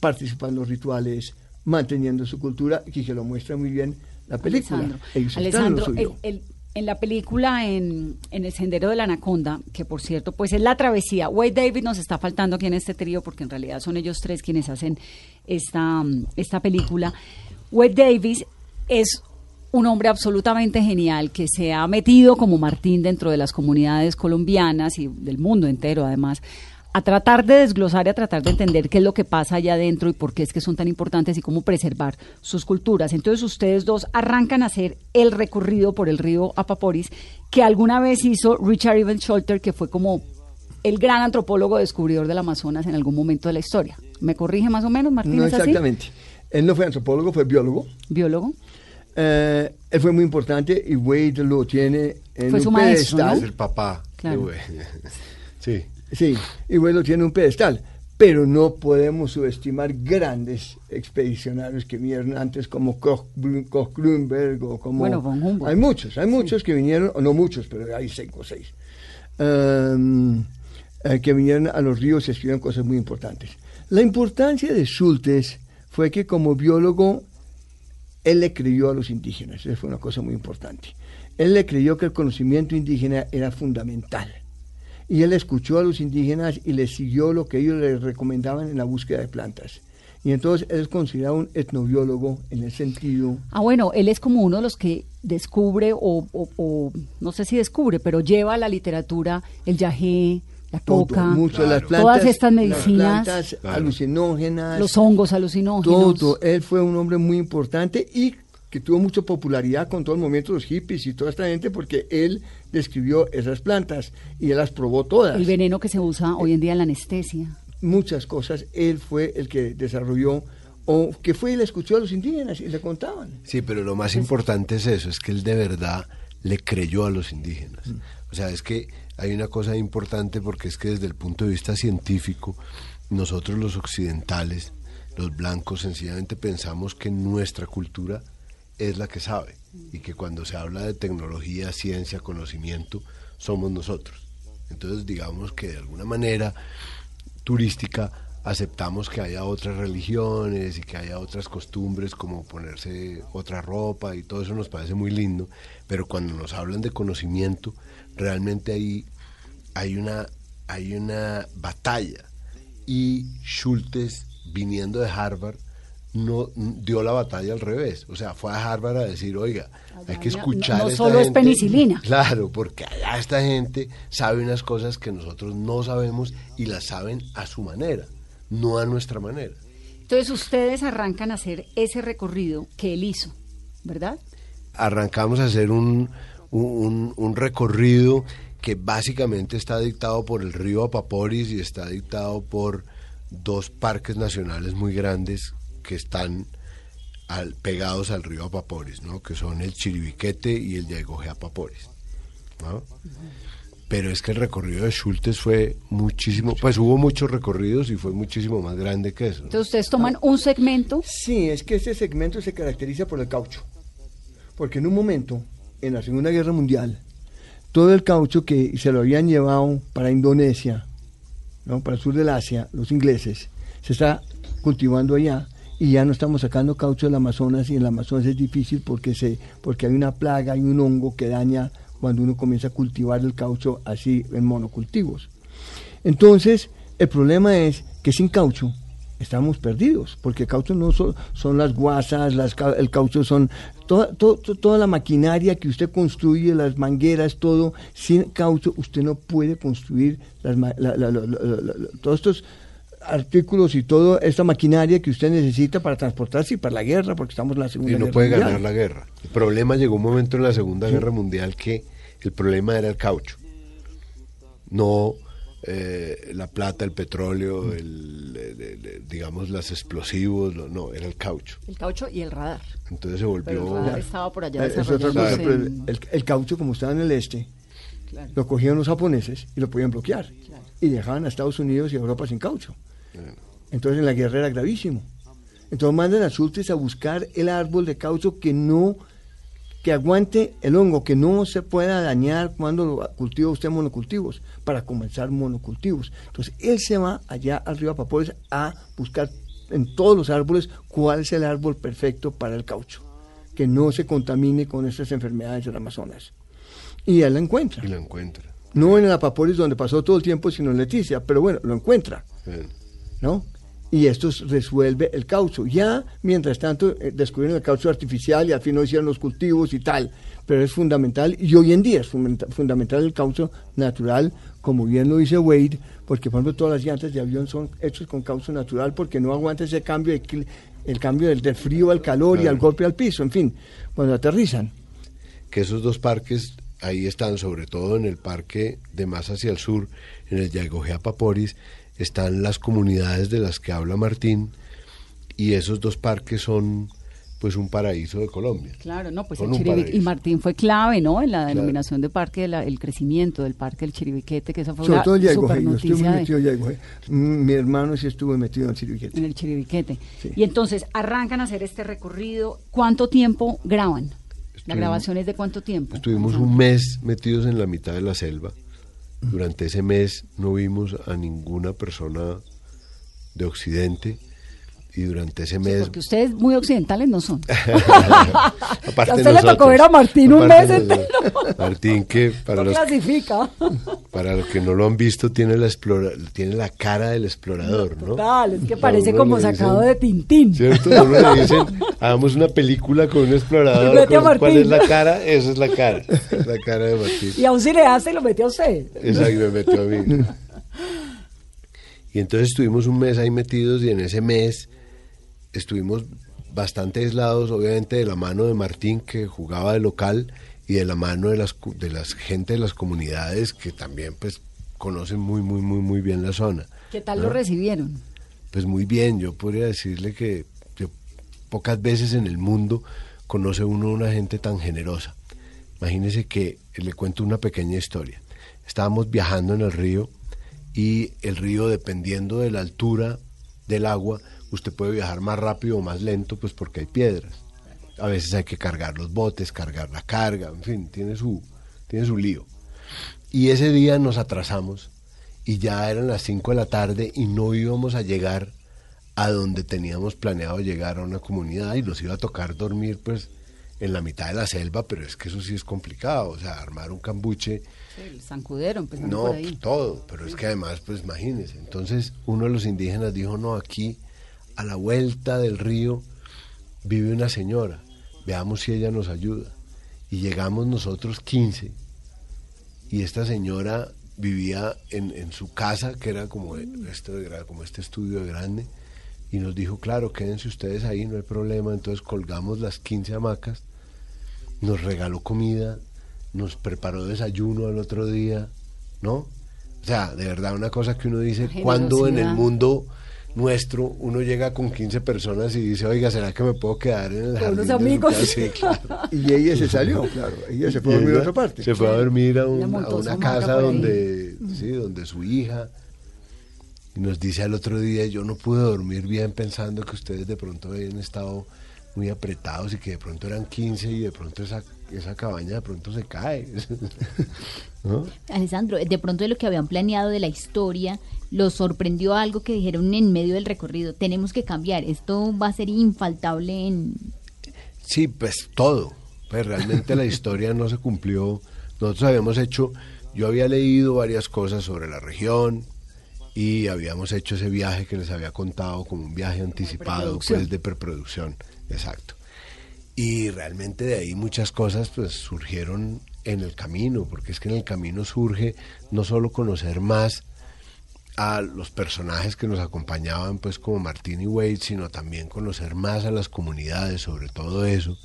participando en los rituales, manteniendo su cultura, y que lo muestra muy bien la película. Alessandro, Ellos el- el- en la película en, en El Sendero de la Anaconda, que por cierto, pues es la travesía. Wade David nos está faltando aquí en este trío porque en realidad son ellos tres quienes hacen esta, esta película. Wade Davis es un hombre absolutamente genial que se ha metido como Martín dentro de las comunidades colombianas y del mundo entero además a tratar de desglosar y a tratar de entender qué es lo que pasa allá adentro y por qué es que son tan importantes y cómo preservar sus culturas. Entonces ustedes dos arrancan a hacer el recorrido por el río Apaporis que alguna vez hizo Richard Evans Scholter, que fue como el gran antropólogo descubridor del Amazonas en algún momento de la historia. ¿Me corrige más o menos, Martín? No ¿es así? exactamente. Él no fue antropólogo, fue biólogo. Biólogo. Eh, él fue muy importante y Wade lo tiene en Fue un su maestro, pedestal. Es el papá. Claro. de Wade. sí. Sí, y lo tiene en un pedestal. Pero no podemos subestimar grandes expedicionarios que vinieron antes como Koch, Koch Grünberg o como... Bueno, von Humboldt. Hay muchos, hay muchos que vinieron, o no muchos, pero hay cinco o seis, um, eh, que vinieron a los ríos y escribieron cosas muy importantes. La importancia de Schultes fue que como biólogo él le creyó a los indígenas, eso fue una cosa muy importante. Él le creyó que el conocimiento indígena era fundamental. Y él escuchó a los indígenas y les siguió lo que ellos le recomendaban en la búsqueda de plantas. Y entonces él es considerado un etnobiólogo en el sentido... Ah, bueno, él es como uno de los que descubre, o, o- o no sé si descubre, pero lleva a la literatura el yagé, la todo, coca, mucho las plantas, todas estas las medicinas, plantas Claro. alucinógenas, los hongos alucinógenos. todo. Él fue un hombre muy importante y que tuvo mucha popularidad con todo el movimiento de los hippies y toda esta gente porque él describió esas plantas y él las probó todas. El veneno que se usa hoy en día en la anestesia. Muchas cosas él fue el que desarrolló o que fue y le escuchó a los indígenas y le contaban. Sí, pero lo más importante es eso, es que él de verdad le creyó a los indígenas. O sea, es que hay una cosa importante porque es que desde el punto de vista científico, nosotros los occidentales, los blancos, sencillamente pensamos que nuestra cultura es la que sabe y que cuando se habla de tecnología, ciencia, conocimiento, somos nosotros. Entonces, digamos que de alguna manera turística aceptamos que haya otras religiones y que haya otras costumbres como ponerse otra ropa y todo eso nos parece muy lindo, pero cuando nos hablan de conocimiento, realmente ahí hay una, hay una batalla y Schultes viniendo de Harvard no dio la batalla al revés, o sea, fue a Harvard a decir, oiga, hay que escuchar no esta solo es gente". penicilina. Claro, porque allá esta gente sabe unas cosas que nosotros no sabemos y las saben a su manera, no a nuestra manera. Entonces ustedes arrancan a hacer ese recorrido que él hizo, ¿verdad? Arrancamos a hacer un, un, un recorrido que básicamente está dictado por el río Apaporis y está dictado por dos parques nacionales muy grandes que están al- pegados al río Apaporis, ¿no? que son el Chiribiquete y el Yaigojé Apaporis. ¿no? Pero es que el recorrido de Schultes fue muchísimo, pues hubo muchos recorridos y fue muchísimo más grande que eso. ¿no? Entonces ustedes toman un segmento, Sí, es que este segmento se caracteriza por el caucho. Porque en un momento, en la Segunda Guerra Mundial, todo el caucho que se lo habían llevado para Indonesia, ¿no? para el sur del Asia, los ingleses, se está cultivando allá y ya no estamos sacando caucho del Amazonas y en el Amazonas es difícil porque, se, porque hay una plaga, hay un hongo que daña cuando uno comienza a cultivar el caucho así en monocultivos. Entonces, el problema es que sin caucho estamos perdidos, porque el caucho no son, son las guasas, el caucho son toda, to- to- toda la maquinaria que usted construye, las mangueras, todo. Sin caucho usted no puede construir todos estos artículos y toda esta maquinaria que usted necesita para transportarse y para la guerra, porque estamos en la Segunda y no Guerra puede Mundial. ganar la guerra. El problema llegó un momento en la Segunda Guerra Mundial que el problema era el caucho, no eh, la plata, el petróleo, el, el- el- el- digamos, los explosivos, no, no, era el caucho. el caucho y el radar. Entonces se Pero volvió... el radar estaba por allá Eh, cosa, en- el, el caucho, como estaba en el este, Claro. lo cogían los japoneses y lo podían bloquear. Y dejaban a Estados Unidos y a Europa sin caucho. Entonces en la guerra era gravísimo. Entonces mandan a Sultes a buscar el árbol de caucho que no, que aguante el hongo, que no se pueda dañar cuando lo cultiva usted monocultivos, para comenzar monocultivos. Entonces él se va allá al río Apapores a buscar en todos los árboles cuál es el árbol perfecto para el caucho, que no se contamine con estas enfermedades del Amazonas. Y él la encuentra. Y lo encuentra. No en el Apaporis donde pasó todo el tiempo, sino en Leticia, pero bueno, lo encuentra, Bien. ¿No? Y esto resuelve el caucho. Ya, mientras tanto, eh, descubrieron el caucho artificial y al fin no hicieron los cultivos y tal, pero es fundamental, y hoy en día es fundamenta- fundamental el caucho natural, como bien lo dice Wade, porque por ejemplo todas las llantas de avión son hechas con caucho natural porque no aguanta ese cambio, de el cambio del, del frío al calor y al golpe al piso, en fin, cuando aterrizan. que esos dos parques ahí están, sobre todo en el parque de más hacia el sur, en el Yaigojea Paporis, están las comunidades de las que habla Martín, y esos dos parques son pues un paraíso de Colombia. Claro, no, pues Son el un Chiribi- y. Martín fue clave, ¿no? En la Claro. denominación de parque, de la- el crecimiento del parque del Chiribiquete, que esa fue Sobre una todo super yo estuve muy metido en Yaigojea. Mm, Mi hermano sí estuvo metido en el Chiribiquete. en el Chiribiquete. Sí. Y entonces arrancan a hacer este recorrido. ¿Cuánto tiempo graban? ¿La grabación es de cuánto tiempo? Estuvimos un mes metidos en la mitad de la selva. Durante ese mes no vimos a ninguna persona de Occidente y durante ese Sí, mes porque ustedes muy occidentales no son. Aparte a usted le nosotros. tocó ver a Martín un mes entero. Martín que para no los clasifica. para los que no lo han visto tiene la explora, tiene la cara del explorador, ¿no? Total, es que parece como le sacado dicen- de Tintín. ¿Cierto? A uno le dicen, hagamos una película con un explorador. Con- ¿Cuál es la cara? Esa es la cara. La cara de Martín. Y a un cineasta y lo metió a usted. Exacto, me metió a mí. Y entonces estuvimos un mes ahí metidos y en ese mes estuvimos bastante aislados, obviamente, de la mano de Martín, que jugaba de local, y de la mano de las, de las gente de las comunidades que también pues conocen muy, muy, muy, muy bien la zona. ¿Qué tal lo recibieron? Pues muy bien, yo podría decirle que, que pocas veces en el mundo conoce uno una gente tan generosa. Imagínese que le cuento una pequeña historia. Estábamos viajando en el río y el río, dependiendo de la altura del agua, usted puede viajar más rápido o más lento, pues porque hay piedras. A veces hay que cargar los botes, cargar la carga, en fin, tiene su, tiene su lío. Y ese día nos atrasamos y ya eran las 5 de la tarde y no íbamos a llegar a donde teníamos planeado llegar a una comunidad y nos iba a tocar dormir pues en la mitad de la selva, pero es que eso sí es complicado, o sea, armar un cambuche, El zancudero, no, por ahí. todo, pero es que además, pues imagínense, entonces uno de los indígenas dijo, no, aquí a la vuelta del río vive una señora, veamos si ella nos ayuda. Y llegamos nosotros 15 y esta señora vivía en, en su casa, que era como, este, de como este estudio de grande, y nos dijo, claro, quédense ustedes ahí, no hay problema. Entonces colgamos las 15 hamacas, nos regaló comida, nos preparó desayuno al otro día, ¿no? O sea, de verdad, una cosa que uno dice, La cuando en el mundo nuestro uno llega con 15 personas y dice, oiga, ¿será que me puedo quedar en el jardín su amigos. casa?" Sí, claro. Y ella se salió, claro. Ella se fue a dormir a otra parte. Se fue a dormir a, un- a una casa donde, sí, donde su hija. Y nos dice al otro día, yo no pude dormir bien pensando que ustedes de pronto habían estado muy apretados y que de pronto eran 15 y de pronto esa, esa cabaña de pronto se cae. ¿No? Alessandro, de pronto de lo que habían planeado de la historia, ¿los sorprendió algo que dijeron en medio del recorrido? Tenemos que cambiar, esto va a ser infaltable en... Sí, pues todo. Pues realmente la historia no se cumplió. Nosotros habíamos hecho, yo había leído varias cosas sobre la región y habíamos hecho ese viaje que les había contado como un viaje anticipado pues de preproducción, exacto. Y realmente de ahí muchas cosas pues surgieron en el camino, porque es que en el camino surge no solo conocer más a los personajes que nos acompañaban, pues como Martín y Wade, sino también conocer más a las comunidades, sobre todo eso,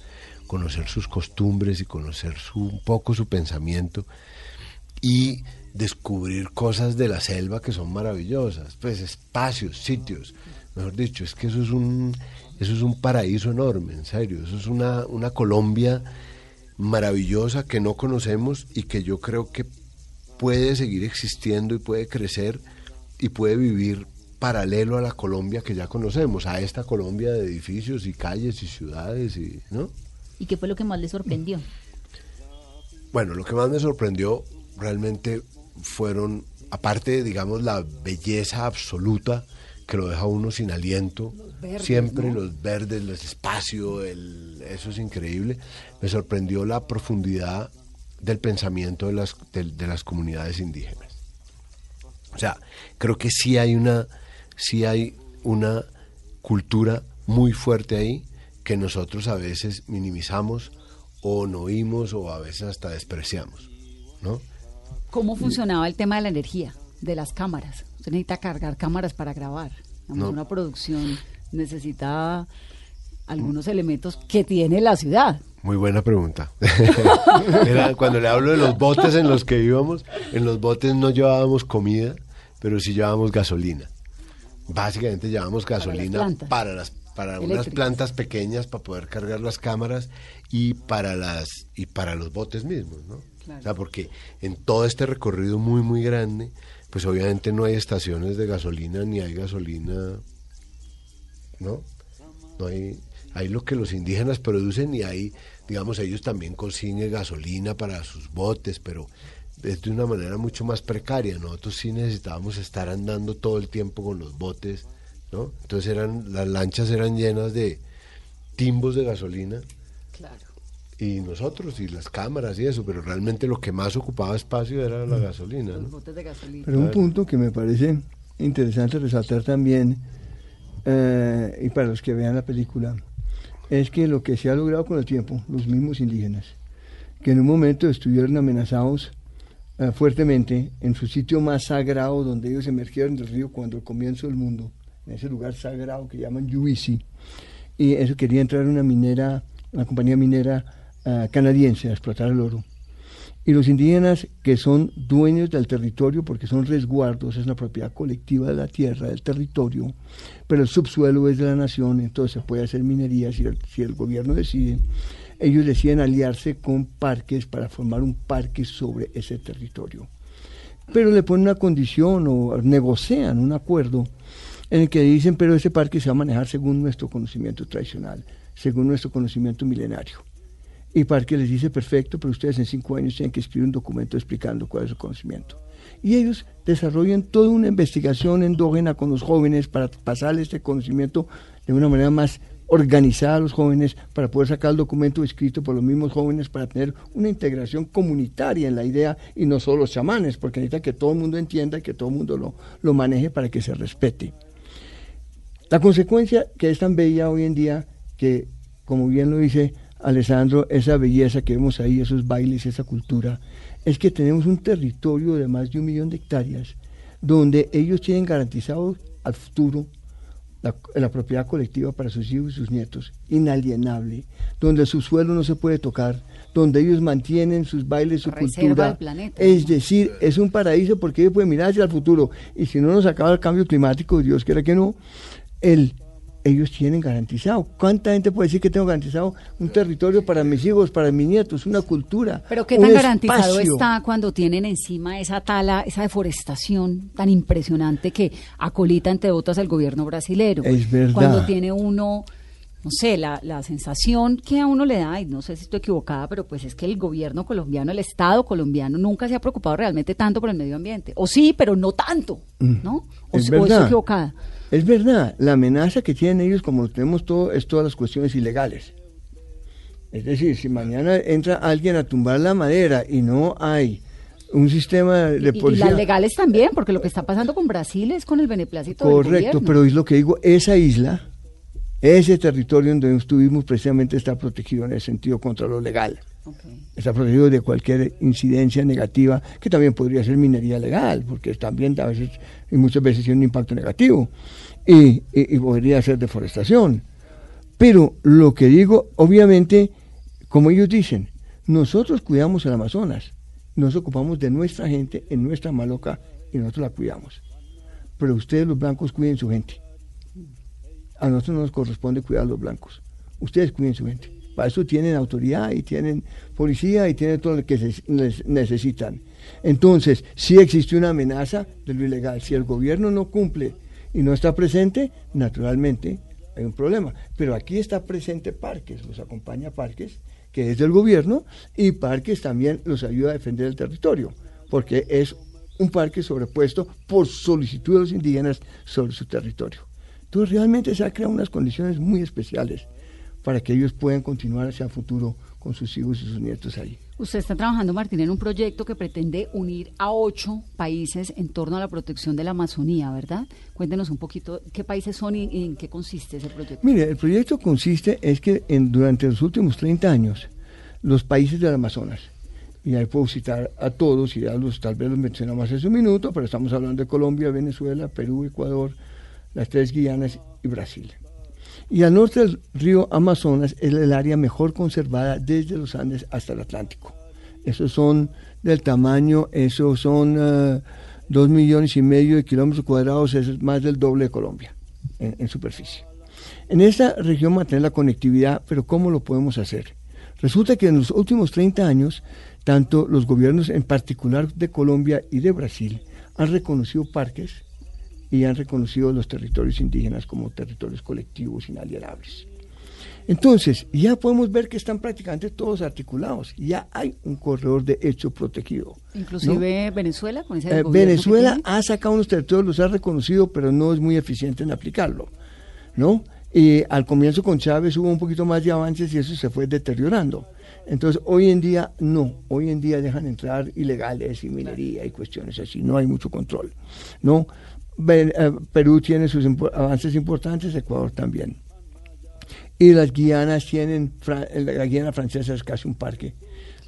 conocer sus costumbres y conocer un poco su pensamiento y descubrir cosas de la selva que son maravillosas, pues espacios, sitios, mejor dicho, es que eso es un, eso es un paraíso enorme, en serio, eso es una, una Colombia maravillosa que no conocemos y que yo creo que puede seguir existiendo y puede crecer y puede vivir paralelo a la Colombia que ya conocemos, a esta Colombia de edificios y calles y ciudades, y, ¿no? ¿Y qué fue lo que más le sorprendió? Bueno, lo que más me sorprendió realmente fueron, aparte, digamos, la belleza absoluta que lo deja uno sin aliento, siempre los verdes, el espacio, el, eso es increíble. Me sorprendió la profundidad del pensamiento de las, de, las comunidades indígenas. O sea, creo que sí hay una, sí hay una cultura muy fuerte ahí que nosotros a veces minimizamos o no oímos o a veces hasta despreciamos, ¿no? ¿Cómo funcionaba el tema de la energía, de las cámaras? Usted necesita cargar cámaras para grabar. Una producción necesita algunos elementos que tiene la ciudad. Muy buena pregunta. cuando le hablo de los botes en los que íbamos, en los botes no llevábamos comida, pero sí llevábamos gasolina. Básicamente llevábamos gasolina para las para unas plantas pequeñas para poder cargar las cámaras y para las y para los botes mismos, ¿no? O sea, porque en todo este recorrido muy muy grande, pues obviamente no hay estaciones de gasolina ni hay gasolina, ¿no? No hay hay lo que los indígenas producen y hay, digamos, ellos también consiguen gasolina para sus botes, pero es de una manera mucho más precaria. Nosotros sí necesitábamos estar andando todo el tiempo con los botes ¿no? Entonces eran, las lanchas eran llenas de timbos de gasolina. Y nosotros, y las cámaras y eso, pero realmente lo que más ocupaba espacio era la mm. gasolina. Pero un punto que me parece interesante resaltar también, eh, y para los que vean la película, es que lo que se ha logrado con el tiempo, los mismos indígenas, que en un momento estuvieron amenazados eh, fuertemente en su sitio más sagrado donde ellos emergieron del río cuando el comienzo del mundo, en ese lugar sagrado que llaman Yuisi, y eso quería entrar una minera, una compañía minera ah, canadiense a explotar el oro. Y los indígenas que son dueños del territorio, porque son resguardos, es la propiedad colectiva de la tierra, del territorio, pero el subsuelo es de la nación, entonces puede hacer minería si el, si el gobierno decide. Ellos deciden aliarse con parques para formar un parque sobre ese territorio. Pero le ponen una condición o negocian un acuerdo en el que dicen, pero ese parque se va a manejar según nuestro conocimiento tradicional, según nuestro conocimiento milenario. Y Parque les dice, perfecto, pero ustedes en cinco años tienen que escribir un documento explicando cuál es su conocimiento. Y ellos desarrollan toda una investigación endógena con los jóvenes para pasarle este conocimiento de una manera más organizada a los jóvenes para poder sacar el documento escrito por los mismos jóvenes para tener una integración comunitaria en la idea y no solo los chamanes, porque necesita que todo el mundo entienda y que todo el mundo lo, lo maneje para que se respete. La consecuencia que es tan bella hoy en día, que como bien lo dice Alessandro, esa belleza que vemos ahí, esos bailes, esa cultura, es que tenemos un territorio de más de un millón de hectáreas donde ellos tienen garantizado al futuro la, propiedad colectiva para sus hijos y sus nietos, inalienable, donde su suelo no se puede tocar, donde ellos mantienen sus bailes, su cultura. es decir, es un paraíso porque ellos pueden mirar hacia el futuro. Y si no nos acaba el cambio climático, Dios quiera que no, el, ellos tienen garantizado. ¿Cuánta gente puede decir que tengo garantizado un territorio para mis hijos, para mis nietos, una cultura? Pero ¿qué tan garantizado está cuando tienen encima esa tala, esa deforestación tan impresionante que acolita, entre otras, el gobierno brasilero? Es verdad. Cuando tiene uno no sé, la, la, sensación que a uno le da, y no sé si estoy equivocada, pero pues es que el gobierno colombiano, el Estado colombiano, nunca se ha preocupado realmente tanto por el medio ambiente. O sí, pero no tanto, mm. ¿no? O, es estoy equivocada. Es verdad, la amenaza que tienen ellos, como tenemos todo, es todas las cuestiones ilegales. Es decir, si mañana entra alguien a tumbar la madera y no hay un sistema de policía. Y las legales también, porque lo que está pasando con Brasil es con el beneplácito Correcto, pero es lo que digo, esa isla, ese territorio donde estuvimos precisamente está protegido en el sentido contra lo legal. Está protegido de cualquier incidencia negativa, que también podría ser minería legal, porque también a veces y muchas veces tiene un impacto negativo, y, podría ser deforestación. Pero lo que digo, obviamente, como ellos dicen, nosotros cuidamos el Amazonas, nos ocupamos de nuestra gente en nuestra maloca y nosotros la cuidamos. Pero ustedes los blancos cuiden su gente. A nosotros no nos corresponde cuidar a los blancos. Ustedes cuiden su gente. Para eso tienen autoridad y tienen policía y tienen todo lo que necesitan. Entonces, si existe una amenaza de lo ilegal. Si el gobierno no cumple y no está presente, naturalmente hay un problema. Pero aquí está presente Parques, los acompaña Parques, que es del gobierno, y Parques también los ayuda a defender el territorio, porque es un parque sobrepuesto por solicitud de los indígenas sobre su territorio. Entonces realmente se han creado unas condiciones muy especiales para que ellos puedan continuar hacia el futuro con sus hijos y sus nietos ahí. Usted está trabajando, Martín, en un proyecto que pretende unir a ocho países en torno a la protección de la Amazonía, ¿verdad? Cuéntenos un poquito qué países son y, en qué consiste ese proyecto. Mire, el proyecto consiste es que en, durante los últimos 30 años, los países del Amazonas, y ahí puedo citar a todos, y ya los, tal vez los mencionamos hace un minuto, pero estamos hablando de Colombia, Venezuela, Perú, Ecuador, las tres Guianas y Brasil. Y al norte del río Amazonas es el área mejor conservada desde los Andes hasta el Atlántico. Esos son del tamaño, esos son uh, dos millones y medio de kilómetros cuadrados, es más del doble de Colombia en, en superficie. En esta región mantener la conectividad, pero ¿cómo lo podemos hacer? Resulta que en los últimos 30 años, tanto los gobiernos en particular de Colombia y de Brasil han reconocido parques y han reconocido los territorios indígenas como territorios colectivos inalienables. Entonces, ya podemos ver que están prácticamente todos articulados. Ya hay un corredor de hecho protegido. Inclusive Venezuela, con ese eh, Venezuela ha sacado unos territorios, los ha reconocido, pero no es muy eficiente en aplicarlo, ¿no? Y al comienzo con Chávez hubo un poquito más de avances y eso se fue deteriorando. Entonces, hoy en día no, hoy en día dejan entrar ilegales y minería y cuestiones así, no hay mucho control, ¿no? Eh, Perú tiene sus avances importantes, Ecuador también. Y las Guianas tienen, la Guiana francesa es casi un parque.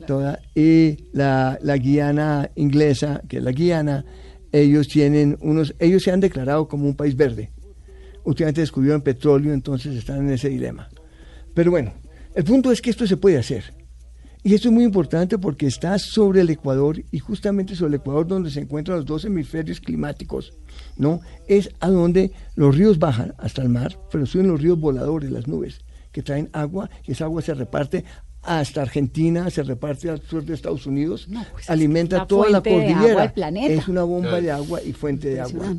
Toda, y la, la Guiana inglesa, que es la Guiana, ellos tienen unos, ellos se han declarado como un país verde. Últimamente descubrieron petróleo, entonces están en ese dilema. Pero bueno, el punto es que esto se puede hacer. Y esto es muy importante porque está sobre el Ecuador y justamente sobre el Ecuador donde se encuentran los dos hemisferios climáticos, ¿no? Es a donde los ríos bajan hasta el mar, pero suben los ríos voladores, las nubes, que traen agua y esa agua se reparte hasta Argentina, se reparte al sur de Estados Unidos, pues alimenta toda la cordillera. Es una bomba de agua y fuente de agua.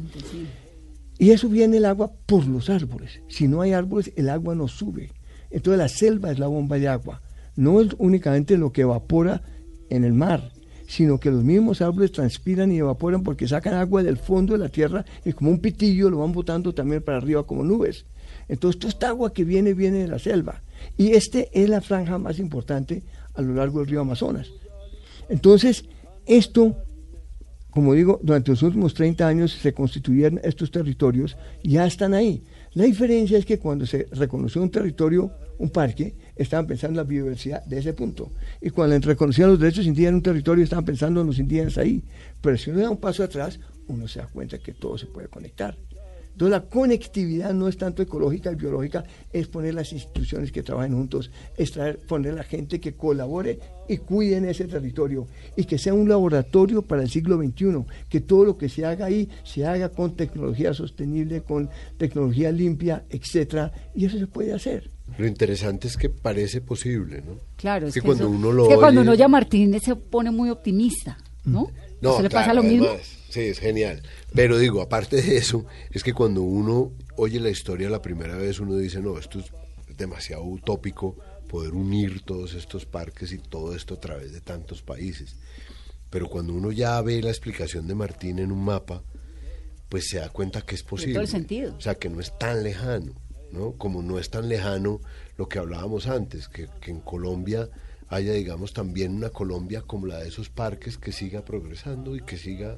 Y eso viene el agua por los árboles. Si no hay árboles, el agua no sube. Entonces la selva es la bomba de agua no es únicamente lo que evapora en el mar, sino que los mismos árboles transpiran y evaporan porque sacan agua del fondo de la tierra y como un pitillo lo van botando también para arriba como nubes. Entonces toda esta agua que viene viene de la selva y este es la franja más importante a lo largo del río Amazonas. Entonces, esto, como digo, durante los últimos 30 años se constituyeron estos territorios, ya están ahí. La diferencia es que cuando se reconoció un territorio, un parque, estaban pensando en la biodiversidad de ese punto. Y cuando reconocían los derechos indígenas en un territorio, estaban pensando en los indígenas ahí. Pero si uno da un paso atrás, uno se da cuenta que todo se puede conectar. Entonces la conectividad no es tanto ecológica y biológica, es poner las instituciones que trabajen juntos, es poner la gente que colabore y cuide en ese territorio y que sea un laboratorio para el siglo XXI, que todo lo que se haga ahí se haga con tecnología sostenible, con tecnología limpia, etcétera, y eso se puede hacer. Lo interesante es que parece posible, ¿no? Claro, es, que, cuando uno lo es que cuando uno oye a Martínez se pone muy optimista, ¿no? No, ¿Se le pasa lo mismo? Sí, es genial. Pero digo, aparte de eso, es que cuando uno oye la historia la primera vez, uno dice, no, esto es demasiado utópico poder unir todos estos parques y todo esto a través de tantos países. Pero cuando uno ya ve la explicación de Martín en un mapa, pues se da cuenta que es posible. todo el sentido. O sea, que no es tan lejano. ¿No? Como no es tan lejano lo que hablábamos antes, que, en Colombia haya, digamos, también una Colombia como la de esos parques que siga progresando y que siga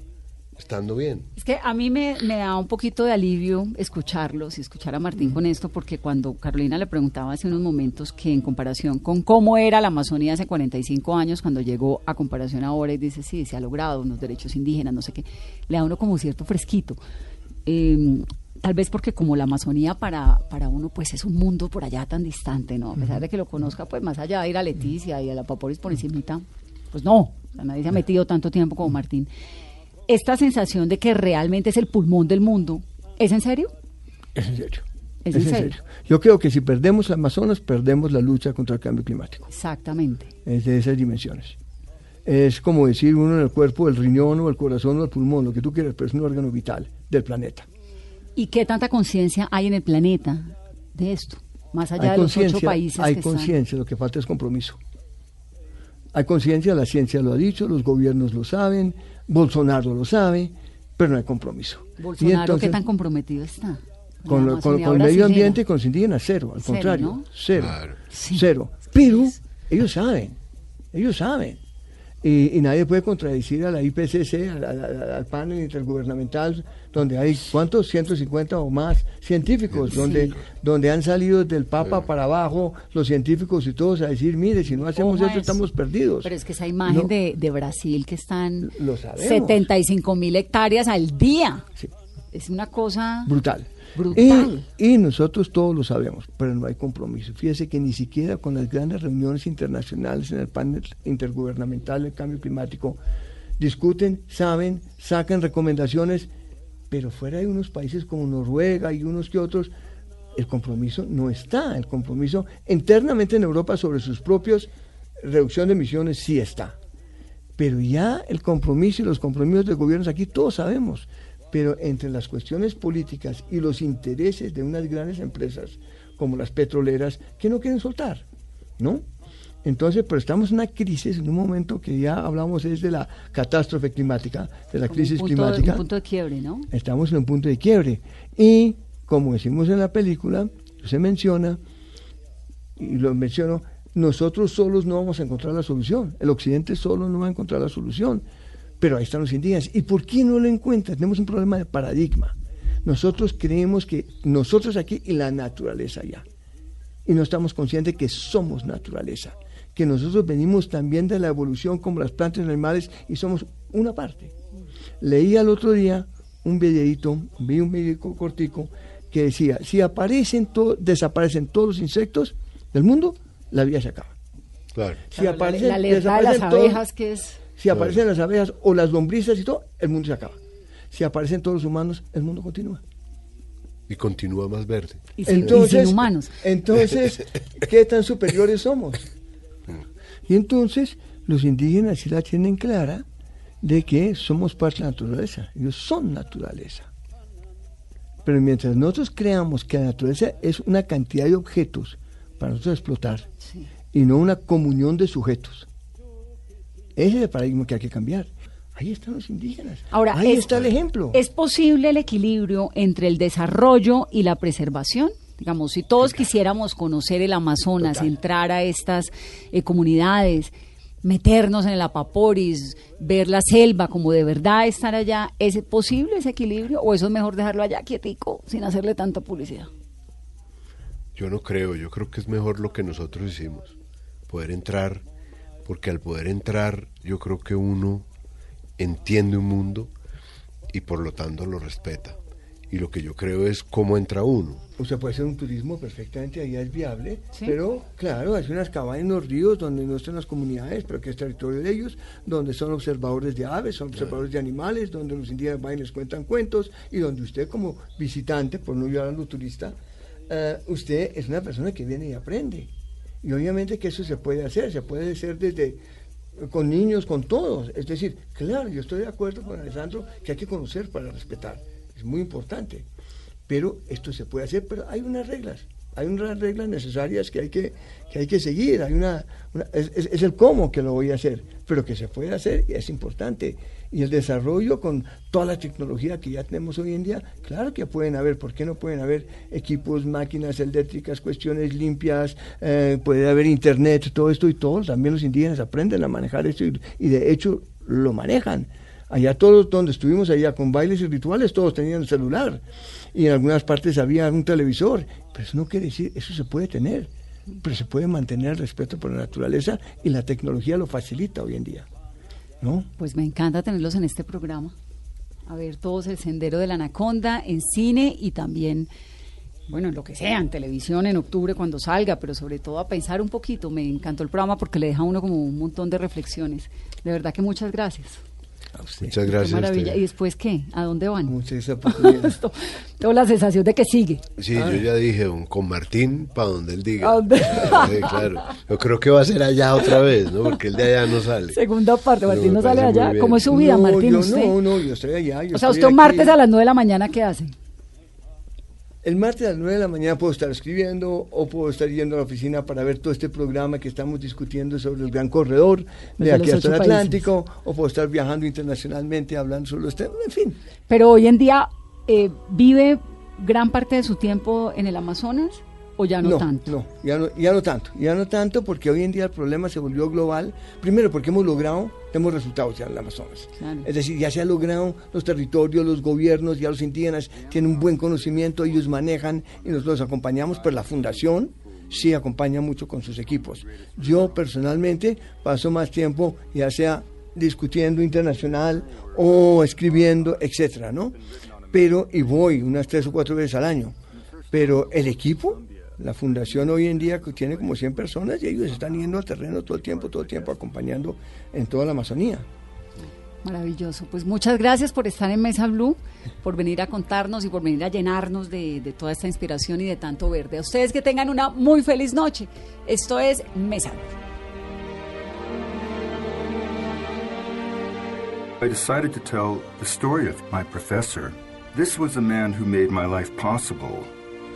estando bien. Es que a mí me, da un poquito de alivio escucharlos y escuchar a Martín con esto, porque cuando Carolina le preguntaba hace unos momentos que en comparación con cómo era la Amazonía hace 45 años, cuando llegó a comparación ahora y dice, sí, se ha logrado unos derechos indígenas, no sé qué, le da uno como cierto fresquito. Eh, tal vez porque como la Amazonía para, para uno pues es un mundo por allá tan distante, ¿no? A pesar de que lo conozca, pues más allá de ir a Leticia y a la Paporis por encimita, pues no, nadie se ha metido tanto tiempo como Martín. Esta sensación de que realmente es el pulmón del mundo, ¿es en serio? Es en serio. ¿Es, en, serio? Yo creo que si perdemos el Amazonas, perdemos la lucha contra el cambio climático. Exactamente. Es de esas dimensiones. Es como decir uno en el cuerpo, el riñón o el corazón o el pulmón, lo que tú quieras, pero es un órgano vital del planeta. ¿Y qué tanta conciencia hay en el planeta de esto? Más allá hay de los ocho países hay conciencia, lo que falta es compromiso. Hay conciencia, la ciencia lo ha dicho, los gobiernos lo saben, Bolsonaro lo sabe, pero no hay compromiso. Y Bolsonaro, entonces, ¿qué tan comprometido está? con, lo- con- el medio ambiente y con los indígenas, cero, al Cero, contrario, ¿no? cero, Claro. Sí. cero. Pero ellos saben, ellos saben. Y, y nadie puede contradecir a la IPCC, al, al- al- al panel intergubernamental, donde hay, ¿cuántos? 150 o más científicos, donde, donde han salido del Papa para abajo los científicos y todos a decir, mire, si no hacemos Ojo a esto eso. estamos perdidos. Pero es que esa imagen No. de, de Brasil que están Lo sabemos. 75 mil hectáreas al día. Sí. Es una cosa... Brutal. Brutal. Y, nosotros todos lo sabemos, pero no hay compromiso. Fíjese que ni siquiera con las grandes reuniones internacionales en el panel intergubernamental del cambio climático discuten, saben, sacan recomendaciones, pero fuera de unos países como Noruega y unos que otros, el compromiso no está. El compromiso internamente en Europa sobre sus propios reducción de emisiones sí está. Pero ya el compromiso y los compromisos de gobiernos aquí todos sabemos. Pero entre las cuestiones políticas y los intereses de unas grandes empresas como las petroleras que no quieren soltar, ¿no? Entonces, pero estamos en una crisis, en un momento que ya hablamos es de la catástrofe climática, de la como crisis un punto, climática. Un punto de quiebre, ¿no? Estamos en un punto de quiebre. Y, como decimos en la película, se menciona, y lo menciono, nosotros solos no vamos a encontrar la solución. El occidente solo no va a encontrar la solución. Pero ahí están los indígenas. ¿Y por qué no lo encuentran? Tenemos un problema de paradigma. Nosotros creemos que nosotros aquí y la naturaleza allá. Y no estamos conscientes que somos naturaleza. Que nosotros venimos también de la evolución como las plantas y los animales y somos una parte. Leí el otro día un videíto, vi un videíto cortico que decía, si aparecen to- desaparecen todos los insectos del mundo, la vida se acaba. Claro. Si Claro, la- aparecen, la alerta de las todos- abejas que es... si aparecen las abejas o las lombrices y todo, el mundo se acaba. Si aparecen todos los humanos, el mundo continúa. Y continúa más verde. Y sin, y sin humanos. entonces, ¿qué tan superiores somos? Y entonces, los indígenas sí la tienen clara de que somos parte de la naturaleza. Ellos son naturaleza. Pero mientras nosotros creamos que la naturaleza es una cantidad de objetos para nosotros explotar Sí. y no una comunión de sujetos, ese es el paradigma que hay que cambiar. Ahí están los indígenas. Ahora, Ahí es- está el ejemplo. ¿Es posible el equilibrio entre el desarrollo y la preservación? Digamos, si todos quisiéramos conocer el Amazonas, Total. entrar a estas eh, comunidades, meternos en el Apaporis, ver la selva, como de verdad estar allá, ¿es posible ese equilibrio o eso es mejor dejarlo allá quietico, sin hacerle tanta publicidad? Yo no creo, yo creo que es mejor lo que nosotros hicimos, poder entrar, porque al poder entrar yo creo que uno entiende un mundo y por lo tanto lo respeta. Y lo que yo creo es cómo entra uno. O sea, puede ser un turismo perfectamente, allá es viable, Sí. pero claro, hay unas cabañas en los ríos donde no están las comunidades, pero que es territorio de ellos, donde son observadores de aves, son observadores de animales, donde los indígenas van y les cuentan cuentos, y donde usted como visitante, por no llevar a lo turista, eh, usted es una persona que viene y aprende. Y obviamente que eso se puede hacer, se puede hacer desde con niños, con todos. Es decir, claro, yo estoy de acuerdo con Alessandro que hay que conocer para respetar. Es muy importante. Pero esto se puede hacer, pero hay unas reglas. Hay unas reglas necesarias que hay que, que, hay que seguir. Hay una, una- es, el cómo que lo voy a hacer, pero que se puede hacer y es importante. Y el desarrollo con toda la tecnología que ya tenemos hoy en día, claro que pueden haber, ¿por qué no pueden haber equipos, máquinas eléctricas, cuestiones limpias, eh, puede haber internet, todo esto y todos, también los indígenas aprenden a manejar esto y, y de hecho lo manejan. Allá todos donde estuvimos allá con bailes y rituales, todos tenían el celular. Y en algunas partes había un televisor. Pero eso no quiere decir, eso se puede tener. Pero se puede mantener el respeto por la naturaleza y la tecnología lo facilita hoy en día. ¿No? Pues me encanta tenerlos en este programa. A ver todos el Sendero de la Anaconda en cine y también, bueno, en lo que sea, en televisión en octubre cuando salga, pero sobre todo a pensar un poquito. Me encantó el programa porque le deja a uno como un montón de reflexiones. De verdad que muchas gracias. Muchas gracias. maravilla. ¿Y después qué? ¿A dónde van? Muchas Tengo la sensación de que sigue. Sí, yo ya dije, un- con Martín, para donde él diga. ¿A dónde? Sí, claro. Yo creo que va a ser allá otra vez, ¿no? Porque el de allá no sale. Segunda parte, Martín me no sale allá. ¿Cómo es su vida, no, Martín? yo usted? no, no, yo estoy allá. yo o sea, usted un martes a las 9 de la mañana, ¿qué hace? El martes a las 9 de la mañana puedo estar escribiendo o puedo estar yendo a la oficina para ver todo este programa que estamos discutiendo sobre el gran corredor de, aquí hasta el Atlántico, o puedo estar viajando internacionalmente hablando sobre los temas, en fin. Pero hoy en día eh, vive gran parte de su tiempo en el Amazonas o ya no, tanto? No, ya no, ya no tanto, ya no tanto porque hoy en día el problema se volvió global, primero porque hemos logrado, tenemos resultados ya en el Amazonas. Es decir, ya se ha logrado los territorios, los gobiernos, ya los indígenas tienen un buen conocimiento, ellos manejan y nosotros acompañamos, pero la fundación sí acompaña mucho con sus equipos. Yo personalmente paso más tiempo ya sea discutiendo internacional o escribiendo, etcétera, ¿no? Pero, y voy unas tres o cuatro veces al año. Pero el equipo la fundación hoy en día tiene como 100 personas y ellos están yendo al terreno todo el tiempo, todo el tiempo acompañando en toda la Amazonía. Maravilloso. Pues muchas gracias por estar en Mesa Blue, por venir a contarnos y por venir a llenarnos de, de toda esta inspiración y de tanto verde. A ustedes que tengan una muy feliz noche. Esto es Mesa Blue. I decided to tell the story of my professor. This was a man who made my life possible.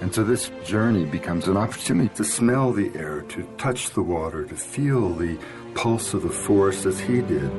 And so this journey becomes an opportunity to smell the air, to touch the water, to feel the pulse of the forest as he did.